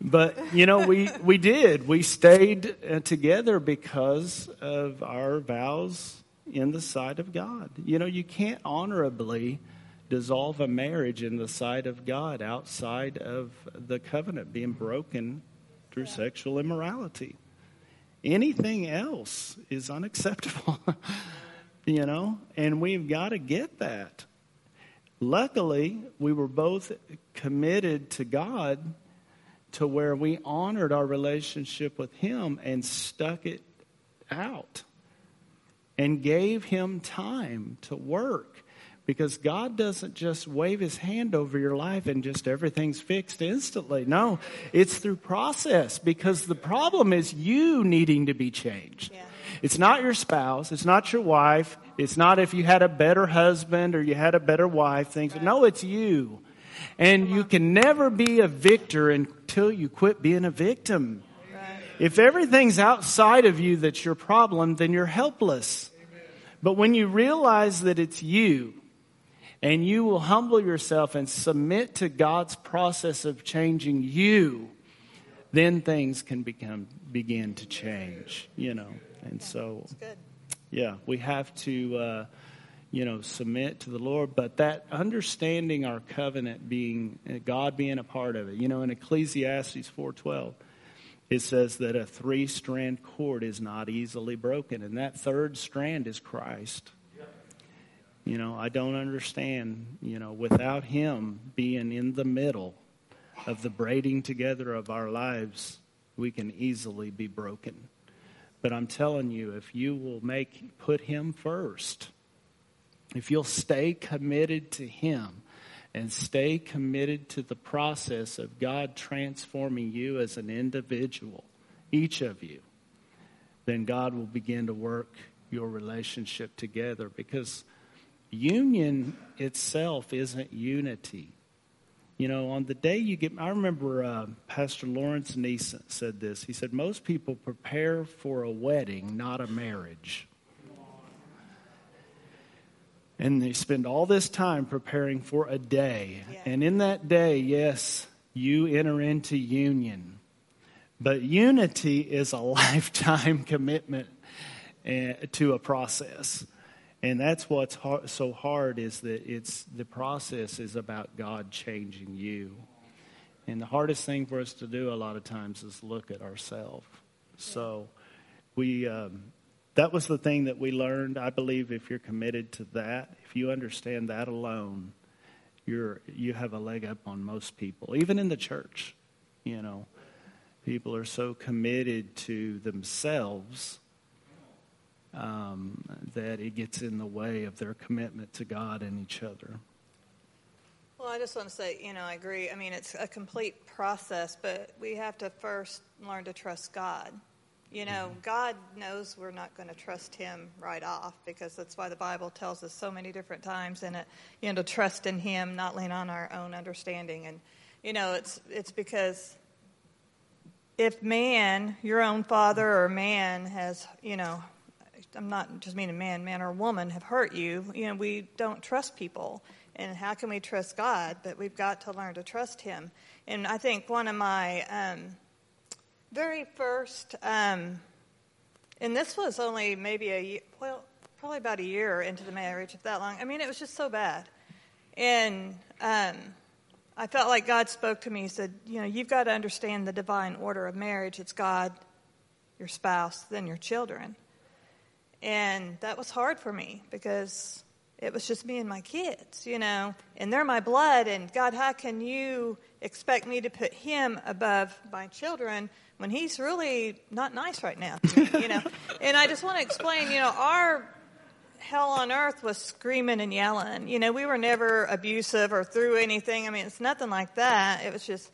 But you know, we we did. We stayed uh, together because of our vows in the sight of God. You know, you can't honorably dissolve a marriage in the sight of God outside of the covenant being broken through sexual immorality. Anything else is unacceptable. *laughs* you know, and we've got to get that. Luckily, we were both committed to God to where we honored our relationship with Him and stuck it out and gave Him time to work. Because God doesn't just wave His hand over your life and just everything's fixed instantly. No, it's through process because the problem is you needing to be changed. Yeah. It's not your spouse, it's not your wife, it's not if you had a better husband or you had a better wife, things. No, it's you. And you can never be a victor until you quit being a victim. If everything's outside of you that's your problem, then you're helpless. But when you realize that it's you, and you will humble yourself and submit to God's process of changing you, then things can become begin to change, you know. And so, yeah, we have to. Uh, you know, submit to the Lord, but that understanding our covenant being God being a part of it. You know, in Ecclesiastes 4:12, it says that a three-strand cord is not easily broken, and that third strand is Christ. You know, I don't understand, you know, without him being in the middle of the braiding together of our lives, we can easily be broken. But I'm telling you, if you will make put him first, if you'll stay committed to Him and stay committed to the process of God transforming you as an individual, each of you, then God will begin to work your relationship together because union itself isn't unity. You know, on the day you get, I remember uh, Pastor Lawrence Neeson said this. He said, Most people prepare for a wedding, not a marriage. And they spend all this time preparing for a day. Yeah. And in that day, yes, you enter into union. But unity is a *laughs* lifetime commitment uh, to a process. And that's what's hard, so hard is that it's the process is about God changing you. And the hardest thing for us to do a lot of times is look at ourselves. So we um, that was the thing that we learned. I believe if you're committed to that, if you understand that alone, you're you have a leg up on most people, even in the church. You know, people are so committed to themselves um, that it gets in the way of their commitment to God and each other. Well, I just want to say, you know, I agree. I mean, it's a complete process, but we have to first learn to trust God. You know, mm-hmm. God knows we're not going to trust Him right off because that's why the Bible tells us so many different times in it, you know, to trust in Him, not lean on our own understanding. And, you know, it's, it's because if man, your own father or man has, you know, I'm not just meaning man, man or woman have hurt you, you know, we don't trust people. And how can we trust God? But we've got to learn to trust Him. And I think one of my um, very first, um, and this was only maybe a well, probably about a year into the marriage, if that long. I mean, it was just so bad. And um, I felt like God spoke to me. He said, You know, you've got to understand the divine order of marriage. It's God, your spouse, then your children. And that was hard for me because it was just me and my kids, you know, and they're my blood. And God, how can you expect me to put him above my children when he's really not nice right now, you know? *laughs* and I just want to explain, you know, our hell on earth was screaming and yelling. You know, we were never abusive or through anything. I mean, it's nothing like that. It was just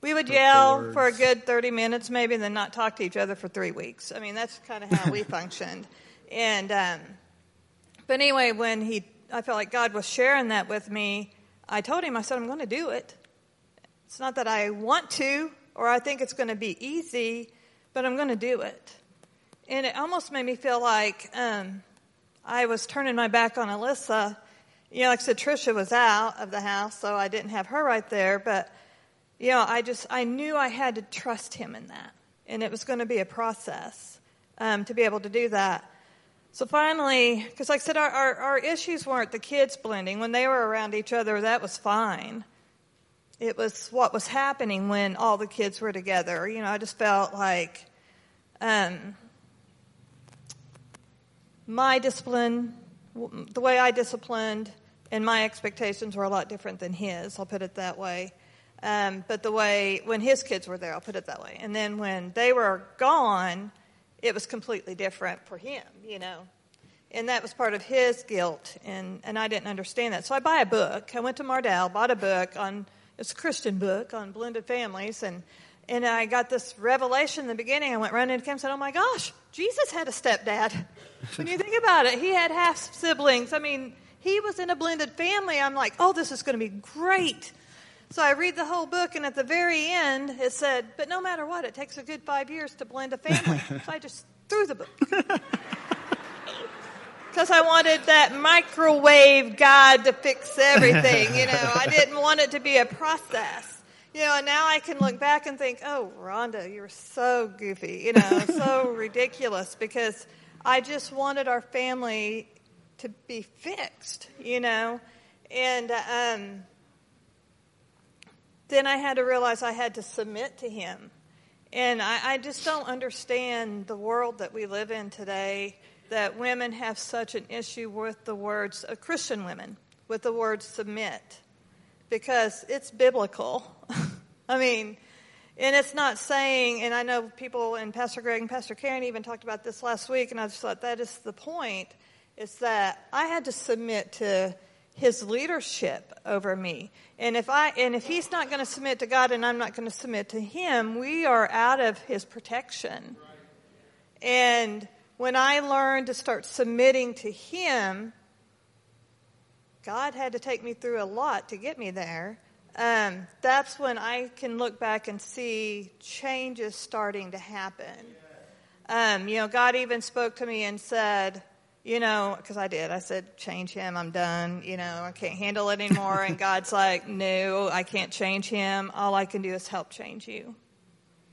we would yell for a good 30 minutes, maybe, and then not talk to each other for three weeks. I mean, that's kind of how we *laughs* functioned. And, um, but anyway, when he, I felt like God was sharing that with me, I told him, I said, I'm going to do it. It's not that I want to or I think it's going to be easy, but I'm going to do it. And it almost made me feel like um, I was turning my back on Alyssa. You know, like I said, Trisha was out of the house, so I didn't have her right there, but you know, I just, I knew I had to trust him in that. And it was going to be a process um, to be able to do that. So finally, because like I said, our, our, our, issues weren't the kids blending. When they were around each other, that was fine. It was what was happening when all the kids were together. You know, I just felt like um, my discipline, the way I disciplined, and my expectations were a lot different than his. I'll put it that way. Um, but the way, when his kids were there, I'll put it that way. And then when they were gone, it was completely different for him, you know. And that was part of his guilt, and, and I didn't understand that. So I buy a book. I went to Mardel, bought a book on, it's a Christian book on blended families, and, and I got this revelation in the beginning. I went running to camp and said, Oh my gosh, Jesus had a stepdad. when you think about it, he had half siblings. I mean, he was in a blended family. I'm like, Oh, this is going to be great. So I read the whole book, and at the very end, it said, But no matter what, it takes a good five years to blend a family. *laughs* so I just threw the book. *laughs* Because I wanted that microwave God to fix everything. You know, I didn't want it to be a process. You know, and now I can look back and think, oh, Ronda, you're so goofy, you know, *laughs* so ridiculous because I just wanted our family to be fixed, you know. And um, then I had to realize I had to submit to Him. And I, I just don't understand the world that we live in today that women have such an issue with the words, uh, Christian women, with the word submit, because it's biblical. *laughs* I mean, and it's not saying, and I know people, and Pastor Greg and Pastor Karen even talked about this last week, and I just thought that is the point, is that I had to submit to his leadership over me. And if I and if he's not going to submit to God and I'm not going to submit to him, we are out of his protection. And when I learned to start submitting to him, God had to take me through a lot to get me there. Um, that's when I can look back and see changes starting to happen. Um, you know, God even spoke to me and said, you know, because I did. I said, change him. I'm done. You know, I can't handle it anymore. And God's like, no, I can't change him. All I can do is help change you.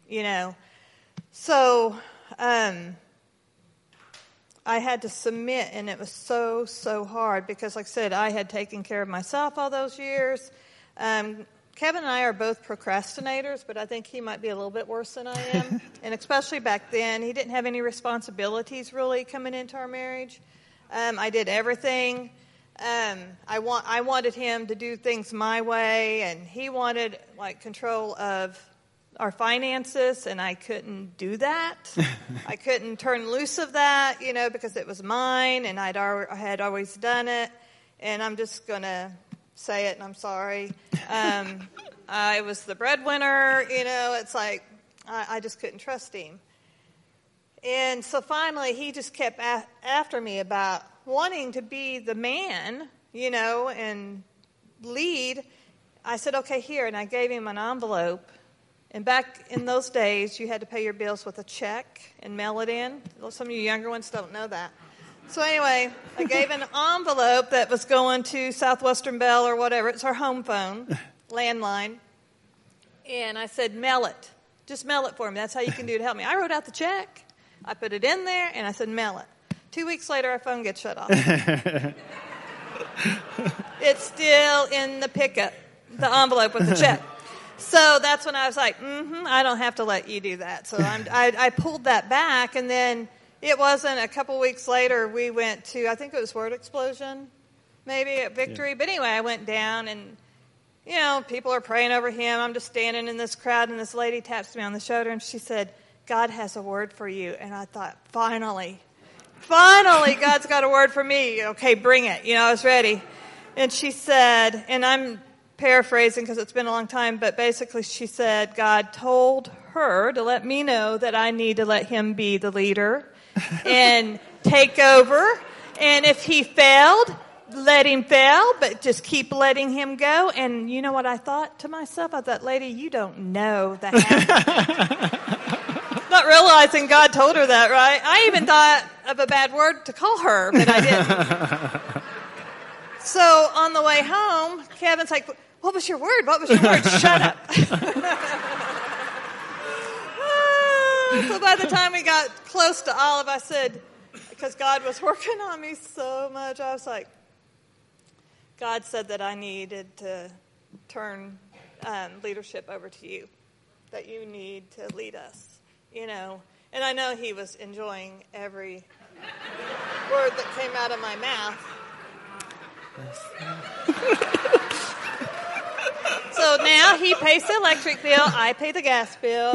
You know, so um, I had to submit, and it was so, so hard because, like I said, I had taken care of myself all those years. Um, Kevin and I are both procrastinators, but I think he might be a little bit worse than I am. *laughs* and especially back then, he didn't have any responsibilities really coming into our marriage. Um, I did everything. Um, I want I wanted him to do things my way, and he wanted like control of our finances, and I couldn't do that. *laughs* I couldn't turn loose of that, you know, because it was mine, and I'd I had always done it. And I'm just gonna say it, and I'm sorry. Um, *laughs* I was the breadwinner, you know, it's like I, I, just couldn't trust him. And so finally, he just kept a- after me about wanting to be the man, you know, and lead. I said, okay, here. And I gave him an envelope. And back in those days, you had to pay your bills with a check and mail it in. Some of you younger ones don't know that. So anyway, I gave an envelope that was going to Southwestern Bell or whatever. It's our home phone, *laughs* landline. And I said, mail it. Just mail it for me. That's how you can do it to help me. I wrote out the check. I put it in there, and I said, mail it. Two weeks later, our phone gets shut off. *laughs* it's still in the pickup, the envelope with the check. So that's when I was like, mm-hmm, I don't have to let you do that. So I, I pulled that back, and then it wasn't a couple weeks later we went to I think it was Word Explosion, maybe at Victory. Yeah. But anyway, I went down and you know people are praying over him. I'm just standing in this crowd and this lady taps me on the shoulder and she said, "God has a word for you." And I thought, finally, finally, God's got a word for me. Okay, bring it. You know, I was ready. And she said, and I'm paraphrasing because it's been a long time, but basically she said, God told her to let me know that I need to let him be the leader and take over. And if he failed, let him fail, but just keep letting him go. And you know what I thought to myself? I thought, lady, you don't know that. *laughs* Not realizing God told her that, right? I even thought of a bad word to call her, but I didn't. so on the way home, Kevin's like, what was your word? What was your word? Shut up. *laughs* so by the time we got close to Olive, I said, because God was *laughs* working on me so much, I was like, God said that I needed to turn um, leadership over to you, that you need to lead us, you know. And I know he was enjoying every *laughs* word that came out of my mouth. *laughs* so now he pays the electric bill, I pay the gas bill.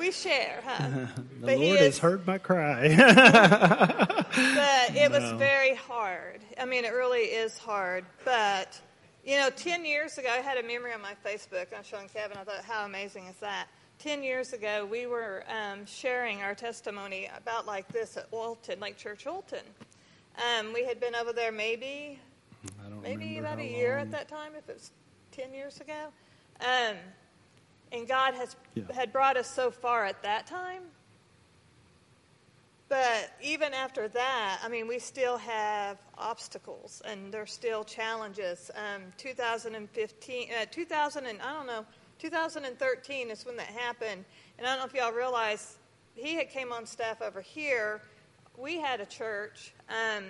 We share, huh? *laughs* the but Lord has heard my cry. *laughs* *laughs* but it no. was very hard. I mean, it really is hard. But, you know, 10 years ago, I had a memory on my Facebook. I'm showing Kevin. I thought, how amazing is that? 10 years ago, we were um, sharing our testimony about like this at Walton, like Church Walton. Um, we had been over there maybe, maybe about a year long. at that time, if it was 10 years ago. Um, and God has yeah. had brought us so far at that time. But even after that, I mean, we still have obstacles and there's still challenges. Um, 2015, uh, 2000 and I don't know, 2013 is when that happened. And I don't know if y'all realize he had came on staff over here. We had a church um,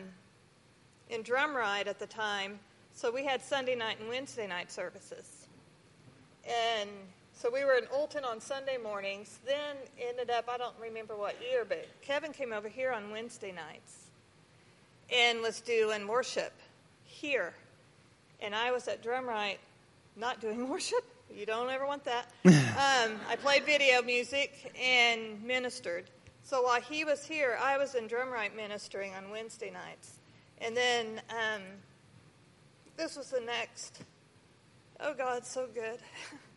in Drumright at the time, so we had Sunday night and Wednesday night services. And so we were in Olton on Sunday mornings, then ended up, I don't remember what year, but Kevin came over here on Wednesday nights and was doing worship here. And I was at Drumright not doing *laughs* worship. You don't ever want that. *laughs* um, I played video music and ministered. So while he was here, I was in Drumright ministering on Wednesday nights. And then um, this was the next. Oh, God, so good. *laughs*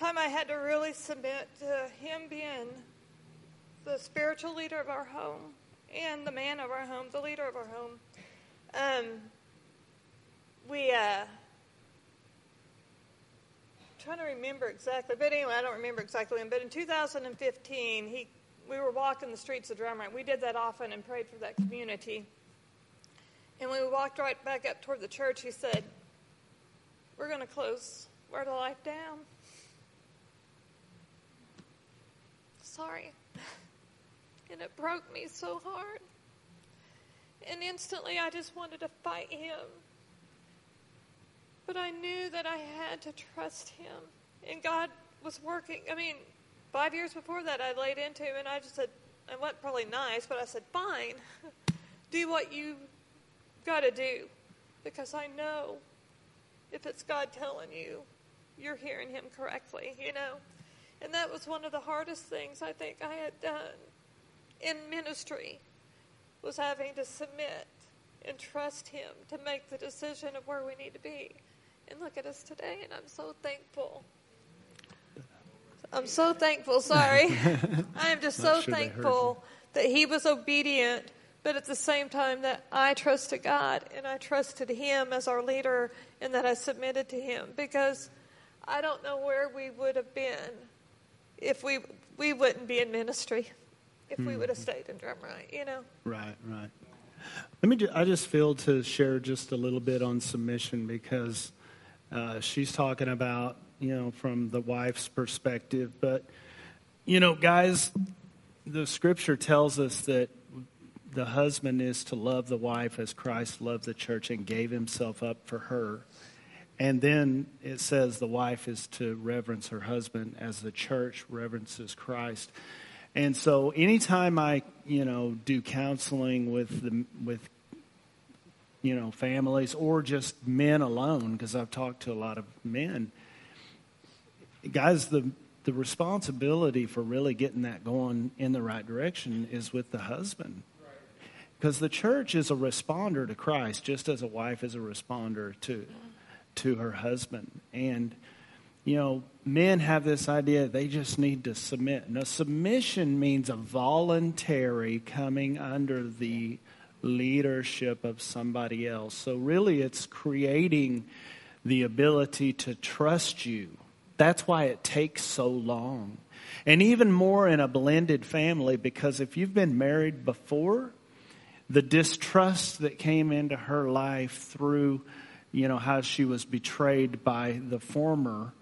time I had to really submit to him being the spiritual leader of our home and the man of our home, the leader of our home. Um, we, uh, trying to remember exactly, but anyway, I don't remember exactly when, but in 2015, he, we were walking the streets of Drumright. We did that often and prayed for that community. And when we walked right back up toward the church, he said, We're going to close Word of Life down. Sorry. And it broke me so hard. And instantly I just wanted to fight him. But I knew that I had to trust him. And God was working. I mean, five years before that, I laid into him and I just said, I wasn't probably nice, but I said, fine, do what you got to do. Because I know if it's God telling you, you're hearing him correctly, you know. And that was one of the hardest things I think I had done in ministry was having to submit and trust him to make the decision of where we need to be. And look at us today, and I'm so thankful. I'm so thankful, sorry. *laughs* I am just so sure thankful that he was obedient, but at the same time that I trusted God and I trusted him as our leader and that I submitted to him because I don't know where we would have been if we we wouldn't be in ministry if we would have stayed in Drumright, you know. Right, right. Let me. Ju- I just feel to share just a little bit on submission because uh, she's talking about you know from the wife's perspective, but you know, guys, the scripture tells us that the husband is to love the wife as Christ loved the church and gave himself up for her. And then it says the wife is to reverence her husband as the church reverences Christ. And so anytime I, you know, do counseling with the with you know, families or just men alone because I've talked to a lot of men. Guys, the the responsibility for really getting that going in the right direction is with the husband. Because the church is a responder to Christ just as a wife is a responder to to her husband. And you know, men have this idea they just need to submit. Now, submission means a voluntary coming under the leadership of somebody else. So, really, it's creating the ability to trust you. That's why it takes so long. And even more in a blended family, because if you've been married before, the distrust that came into her life through, you know, how she was betrayed by the former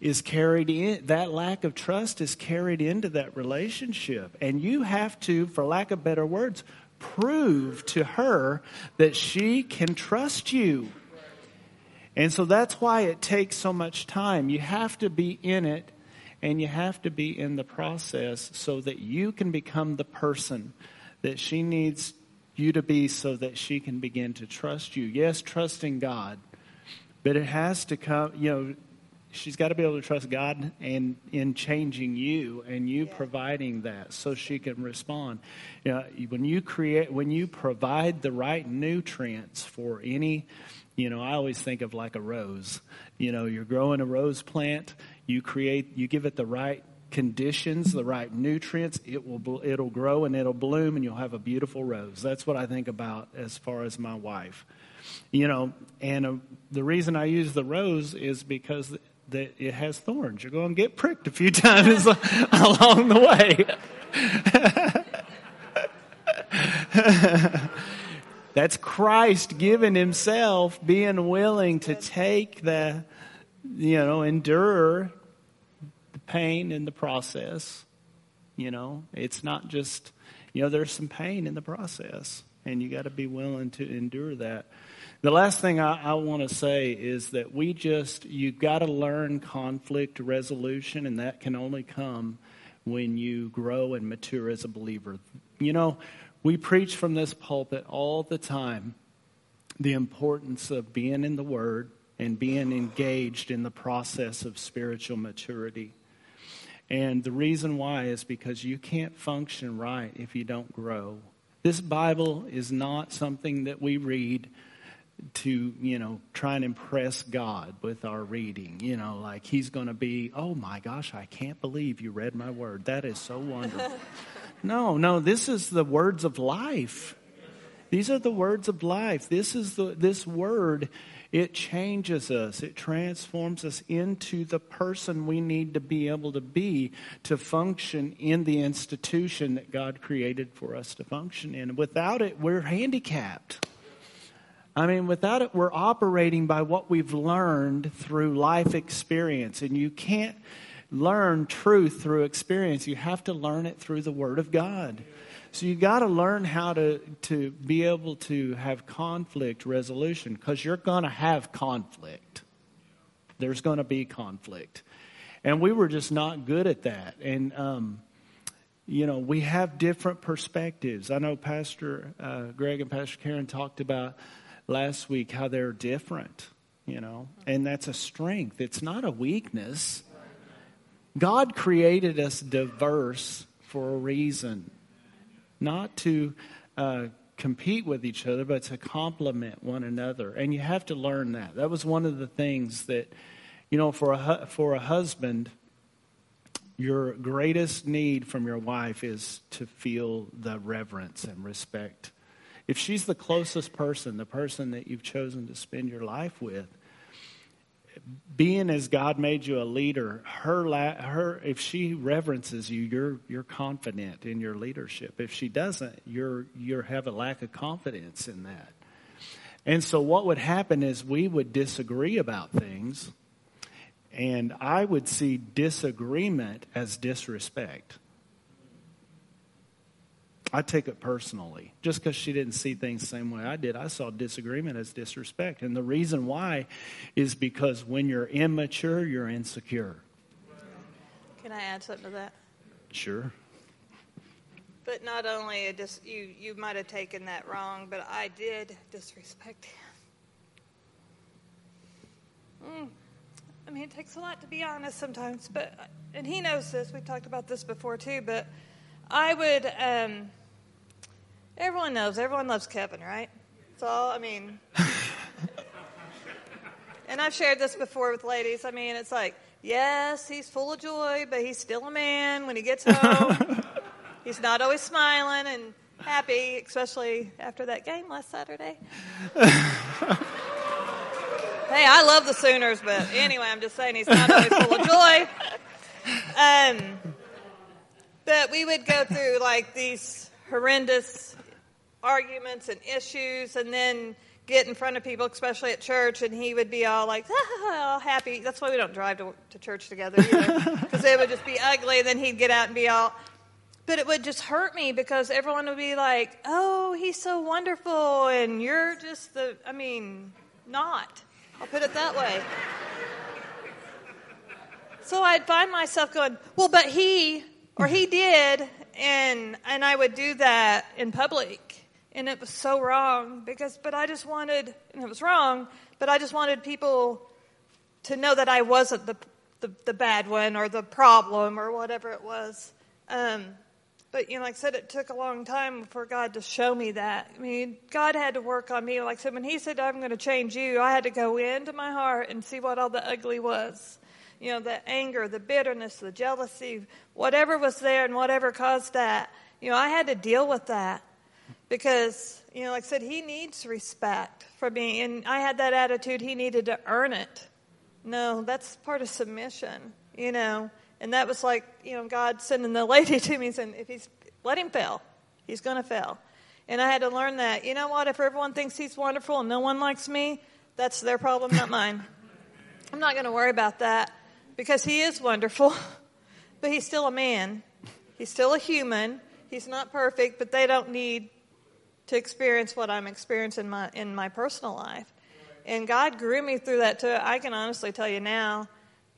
is carried in, that lack of trust is carried into that relationship. And you have to, for lack of better words, prove to her that she can trust you. And so that's why it takes so much time. You have to be in it and you have to be in the process so that you can become the person that she needs you to be so that she can begin to trust you. Yes, trusting God, but it has to come, you know, she's got to be able to trust God and in changing you and you Yeah. providing that so she can respond. You know, when you create, when you provide the right nutrients for any, you know, I always think of like a rose. You know, you're growing a rose plant. You create, you give it the right conditions, the right nutrients. It will, it'll grow and it'll bloom, and you'll have a beautiful rose. That's what I think about as far as my wife you know and uh, the reason i use the rose is because that it has thorns you're going to get pricked a few *laughs* times *laughs* along the way *laughs* that's christ giving himself being willing to take the you know endure pain in the process you know it's not just you know there's some pain in the process and you got to be willing to endure that the last thing I, I want to say is that we just, you've got to learn conflict resolution, and that can only come when you grow and mature as a believer. You know, we preach from this pulpit all the time the importance of being in the Word and being engaged in the process of spiritual maturity. And the reason why is because you can't function right if you don't grow. This Bible is not something that we read to you know try and impress god with our reading. You know like he's going to be oh my gosh i can't believe you read my word. That is so wonderful. *laughs* No no this is the words of life. These are the words of life. This is the this word It changes us, it transforms us into the person we need to be able to be to function in the institution that God created for us to function in. Without it, we're handicapped. I mean, without it, we're operating by what we've learned through life experience. And you can't learn truth through experience, you have to learn it through the Word of God. So you got to learn how to, to be able to have conflict resolution because you're going to have conflict. There's going to be conflict. And we were just not good at that. And, um, you know, we have different perspectives. I know Pastor uh, Greg and Pastor Karen talked about last week how they're different, you know, and that's a strength. It's not a weakness. God created us diverse for a reason not to uh, compete with each other, but to complement one another. And you have to learn that. That was one of the things that, you know, for a, for a husband, your greatest need from your wife is to feel the reverence and respect. If she's the closest person, the person that you've chosen to spend your life with, being as God made you a leader, her, her, if she reverences you, you're, you're confident in your leadership. If she doesn't, you're, you have a lack of confidence in that. And so what would happen is we would disagree about things, and I would see disagreement as disrespect. I take it personally. Just because she didn't see things the same way I did, I saw disagreement as disrespect. And the reason why is because when you're immature, you're insecure. Can I add something to that? Sure. But not only dis- you, you might have taken that wrong, but I did disrespect him. Mm. I mean, it takes a lot to be honest sometimes, but and he knows this. We've talked about this before too. But I would um, Everyone knows. Everyone loves Kevin, right? It's all, I mean, *laughs* and I've shared this before with ladies. I mean, it's like, yes, he's full of joy, but he's still a man when he gets *laughs* home. he's not always smiling and happy, especially after that game last Saturday. *laughs* hey, I love the Sooners, but anyway, I'm just saying he's not always full of joy. Um, but we would go through like these horrendous arguments and issues and then get in front of people, especially at church, and he would be all like, *laughs* all happy. That's why we don't drive to, to church together because *laughs* it would just be ugly. And then he'd get out and be all, but it would just hurt me because everyone would be like, oh, he's so wonderful, and you're just the, I mean, not. I'll put it that way. So I'd find myself going, well, but he, or he did, and and I would do that in public and it was so wrong because but i just wanted and it was wrong but i just wanted people to know that i wasn't the the, the bad one or the problem or whatever it was. Um, but you know like i said it took a long time for god to show me that. I mean god had to work on me. Like i said when he said i'm going to change you i had to go into my heart and see what all the ugly was. You know the anger the bitterness the jealousy whatever was there and whatever caused that. You know i had to deal with that because you know like i said he needs respect for being and i had that attitude he needed to earn it. No that's part of submission you know? And that was like you know god sending the *laughs* lady to me saying if he's let him fail he's going to fail. And i had to learn that. You know what? If everyone thinks he's wonderful and no one likes me that's their problem not mine. *laughs* I'm not going to worry about that because he is wonderful *laughs* but he's still a man. He's still a human. He's not perfect but they don't need to experience what I'm experiencing in my, in my personal life. And God grew me through that too. I can honestly tell you now,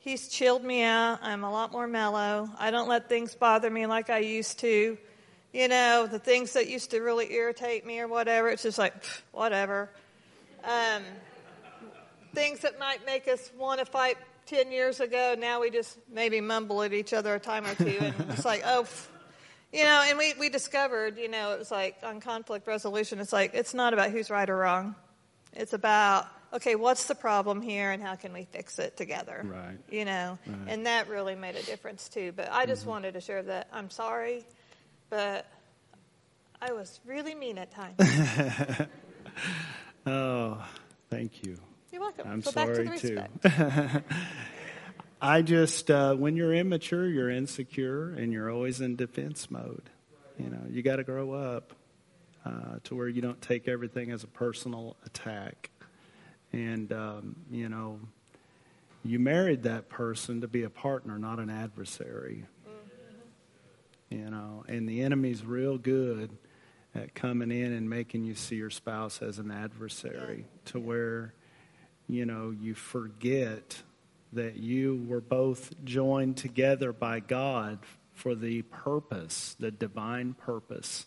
He's chilled me out. I'm a lot more mellow. I don't let things bother me like I used to. You know, the things that used to really irritate me or whatever, it's just like, whatever. Um, things that might make us want to fight 10 years ago, now we just maybe mumble at each other a time or two and it's like, oh, you know, and we, we discovered, you know, it was like on conflict resolution, it's like, it's not about who's right or wrong. It's about, okay, what's the problem here and how can we fix it together? Right. You know, right. and that really made a difference too. But I just mm-hmm. wanted to share that I'm sorry, but I was really mean at times. *laughs* oh, thank you. You're welcome. I'm to sorry the too. *laughs* I just, uh, when you're immature, you're insecure, and you're always in defense mode. You know, you got to grow up uh, to where you don't take everything as a personal attack. And, um, you know, you married that person to be a partner, not an adversary. You know, and the enemy's real good at coming in and making you see your spouse as an adversary to where, you know, you forget that you were both joined together by God for the purpose, the divine purpose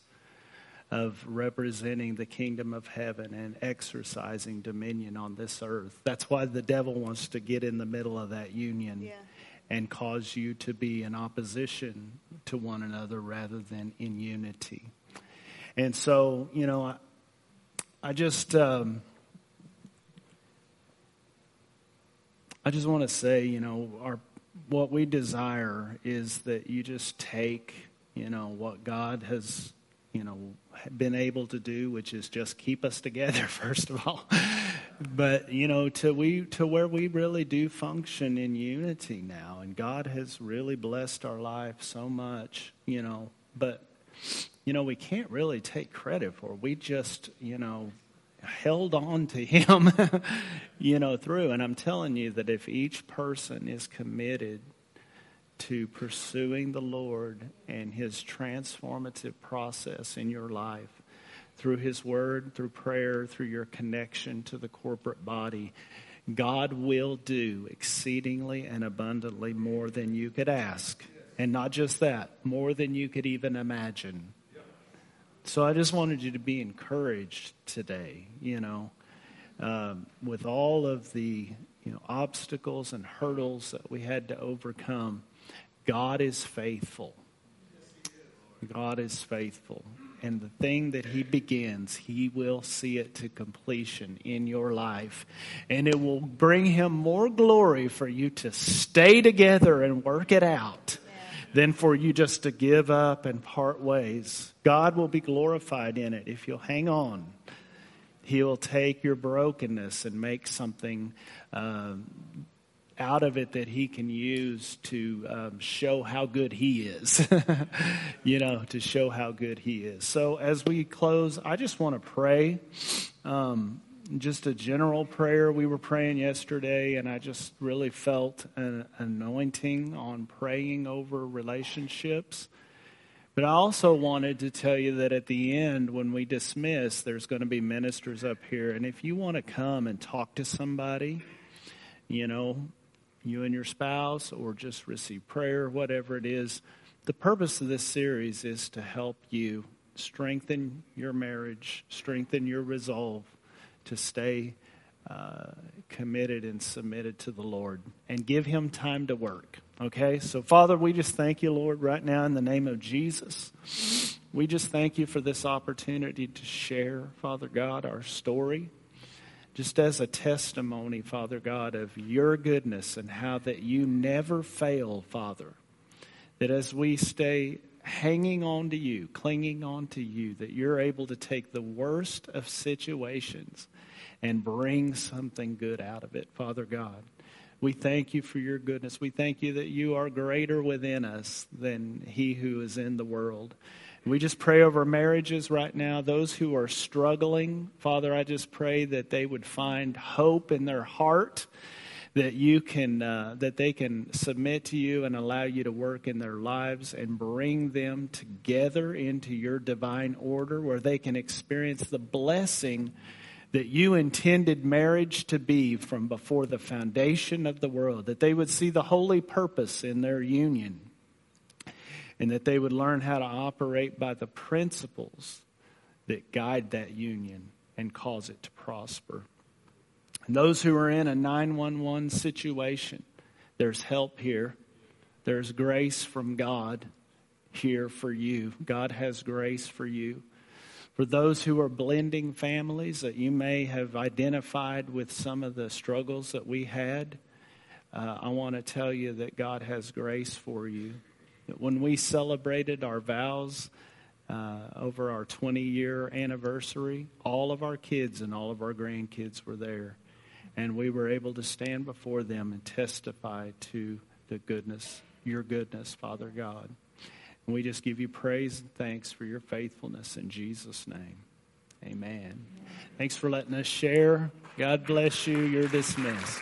of representing the kingdom of heaven and exercising dominion on this earth. That's why the devil wants to get in the middle of that union Yeah. and cause you to be in opposition to one another rather than in unity. And so, you know, I, I just. Um, I just want to say, you know, our what we desire is that you just take, you know, what God has, you know, been able to do, which is just keep us together *laughs* first of all. but, you know, to we to where we really do function in unity now and God has really blessed our life so much, you know, but you know, we can't really take credit for. it. We just, you know, held on to him, *laughs* you know, through. And I'm telling you that if each person is committed to pursuing the Lord and his transformative process in your life through his word, through prayer, through your connection to the corporate body, God will do exceedingly and abundantly more than you could ask. And not just that, more than you could even imagine. So I just wanted you to be encouraged today, you know, um, with all of the you know obstacles and hurdles that we had to overcome. God is faithful. God is faithful. And the thing that He begins, He will see it to completion in your life. And it will bring Him more glory for you to stay together and work it out than for you just to give up and part ways. God will be glorified in it if you'll hang on. He'll take your brokenness and make something um, out of it that he can use to um, show how good he is. *laughs* you know, to show how good he is. So as we close, I just want to pray. Um, just a general prayer we were praying yesterday, and I just really felt an anointing on praying over relationships. But I also wanted to tell you that at the end, when we dismiss, there's going to be ministers up here. And if you want to come and talk to somebody, you know, you and your spouse, or just receive prayer, whatever it is, the purpose of this series is to help you strengthen your marriage, strengthen your resolve to stay uh, committed and submitted to the Lord and give Him time to work. Okay? So, Father, we just thank you, Lord, right now in the name of Jesus. We just thank you for this opportunity to share, Father God, our story. Just as a testimony, Father God, of your goodness and how that you never fail, Father. That as we stay hanging on to you, clinging on to you, that you're able to take the worst of situations and bring something good out of it, Father God. We thank you for your goodness. We thank you that you are greater within us than he who is in the world. We just pray over marriages right now. Those who are struggling, Father, I just pray that they would find hope in their heart that you can uh, that they can submit to you and allow you to work in their lives and bring them together into your divine order where they can experience the blessing that you intended marriage to be from before the foundation of the world that they would see the holy purpose in their union and that they would learn how to operate by the principles that guide that union and cause it to prosper and those who are in a 911 situation, there's help here. There's grace from God here for you. God has grace for you. For those who are blending families that you may have identified with some of the struggles that we had, uh, I want to tell you that God has grace for you. That when we celebrated our vows uh, over our 20 year anniversary, all of our kids and all of our grandkids were there And we were able to stand before them and testify to the goodness, your goodness, Father God. And we just give you praise and thanks for your faithfulness in Jesus' name. Amen. Thanks for letting us share. God bless you. You're dismissed.